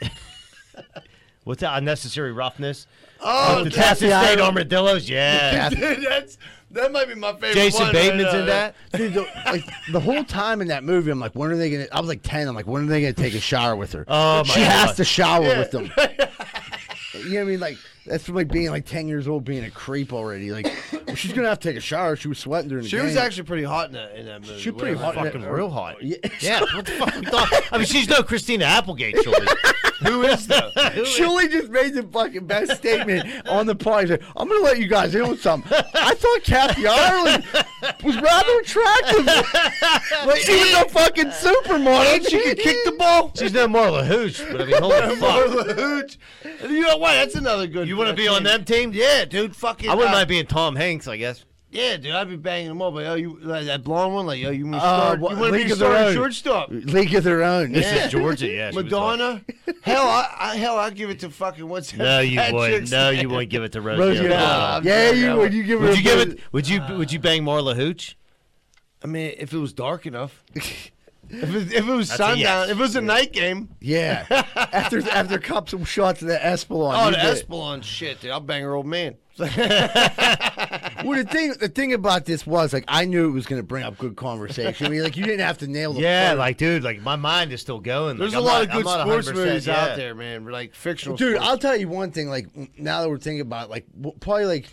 (laughs) what's that unnecessary roughness? Oh, the that's, Tassie yeah, I State don't- Armadillos, yeah. dude, that's that might be my favorite. Jason one Bateman's right in that. Dude, the, like the whole time in that movie, I'm like, when are they gonna? I was like ten. I'm like, when are they gonna take a shower with her? Oh, my god she has to shower with them. you know what I mean? Like That's from like being like ten years old, being a creep already. Like she's gonna have to take a shower. She was sweating during the She game. was actually pretty hot in that, in that movie. She pretty whatever. hot in Fucking that- real hot. Yeah. Yeah. (laughs) What the fuck we thought? I mean, she's no Christina Applegate, surely. (laughs) Who is though? (laughs) Shirley just made the fucking best statement on the pod. He said, I'm going to let you guys in on something. I thought Kathy Ireland was rather attractive. like, she was a fucking supermodel. And she could kick the ball. She's no Marla Hooch, but I mean, holy fuck. Marla Hooch. You know what? That's another good. You want to be on team. them team? Yeah, dude. Fucking. I wouldn't uh, mind being Tom Hanks, I guess. Yeah, dude. I'd be banging them up. Like, oh, you like that blonde one? Like, oh, you want to Uh, start? what- you want to League be of Their starting Own. shortstop? League of their own. This Yeah. is Georgia, yeah. she was hot. Madonna. hell, I, I hell, I'd give it to fucking what's No, you wouldn't. No, name? you wouldn't give it to Rosie. Rosie O'Donnell. O'Donnell. O'Donnell. Yeah, you would. You give her Would you give it? Would you? Would you bang Marla Hooch? I mean, if it was dark enough. (laughs) if, it, if it was That's sundown, yes. if it was a night game. Yeah. (laughs) after after cups and shots of the Espolon. Oh, the. Espolon shit, dude. I'll bang her old man. (laughs) Well, the thing the thing about this was like I knew it was going to bring up good conversation. I mean, like you didn't have to nail the Yeah, first- like dude, like my mind is still going. There's Like, a lot not- of I'm good sports movies yeah. out there, man. Like fictional. Dude, sports. I'll tell you one thing. Like now that we're thinking about, it, like probably like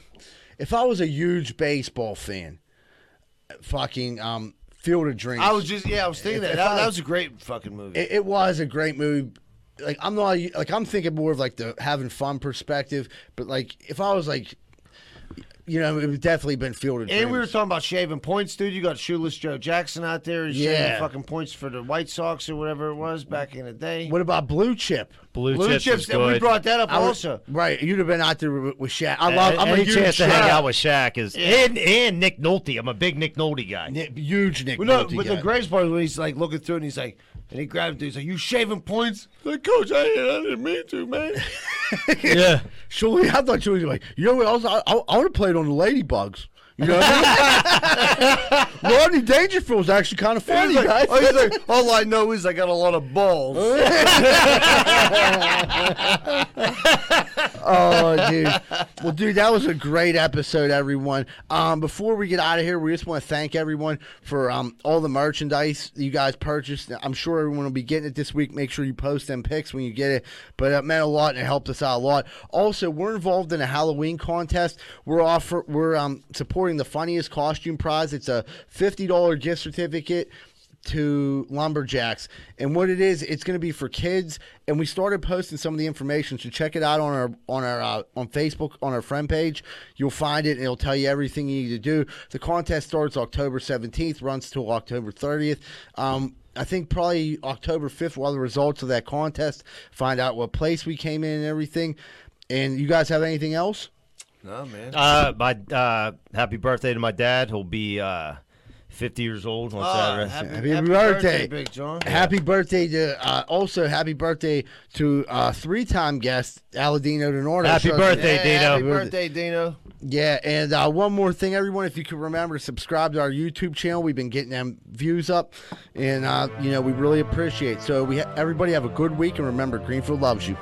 if I was a huge baseball fan, fucking um, Field of Dreams. I was just yeah, I was thinking that. if That, I- that was a great fucking movie. It, it was a great movie. Like I'm not like I'm thinking more of like the having fun perspective. But like if I was like, you know, it would definitely been fielded. of Dreams. and we were talking about shaving points, dude. You got shoeless Joe Jackson out there He's shaving Yeah. fucking points for the White Sox or whatever it was back in the day. What about Blue Chip? Blue, Blue chips, chips, and we brought that up I was- also. right. You'd have been out there with, with Shaq. I love. I'm Any a huge chance to hang Shaq- out with Shaq is and and Nick Nolte. I'm a big Nick Nolte guy. Nick, huge Nick. Well, no, Nolte but guy. the greatest part is when he's like looking through it and he's like, and he grabs it. He's like, "You shaving points?" Like, Coach, I, I didn't mean to, man. (laughs) Yeah. Surely, I thought she was like, you know what else? I, I, I would have played on the Ladybugs. You know, I mean? (laughs) Rodney Dangerfield's actually kind of funny, He's guys. like, oh, he's like, all I know is I got a lot of balls. (laughs) oh, dude. Well, dude, that was a great episode, everyone. Um, before we get out of here, we just want to thank everyone for um, all the merchandise you guys purchased. I'm sure everyone will be getting it this week. Make sure you post them pics when you get it. But it meant a lot and it helped us out a lot. Also, we're involved in a Halloween contest. We're offer we're um, supporting the funniest costume prize. It's a fifty dollar gift certificate to lumberjacks and what it is it's going to be for kids and we started posting some of the information so check it out on our on our uh, on facebook on our friend page you'll find it and it'll tell you everything you need to do the contest starts october 17th runs till october 30th um, I think probably October 5th, we'll the results of that contest, find out what place we came in and everything. And you guys have anything else? No, man. Uh, my uh, happy birthday to my dad. He'll be uh, 50 years old on Ah, Saturday. happy, Happy happy birthday. Big John. Happy birthday to uh, also happy birthday to uh, three-time guest Aladino Denardo. Happy So- birthday, Yeah, Dino. Happy birthday, Dino. Yeah, and uh, one more thing, everyone, if you could remember to subscribe to our YouTube channel, we've been getting them views up, and uh, you know we really appreciate. So we ha- everybody have a good week, and remember, Greenfield loves you.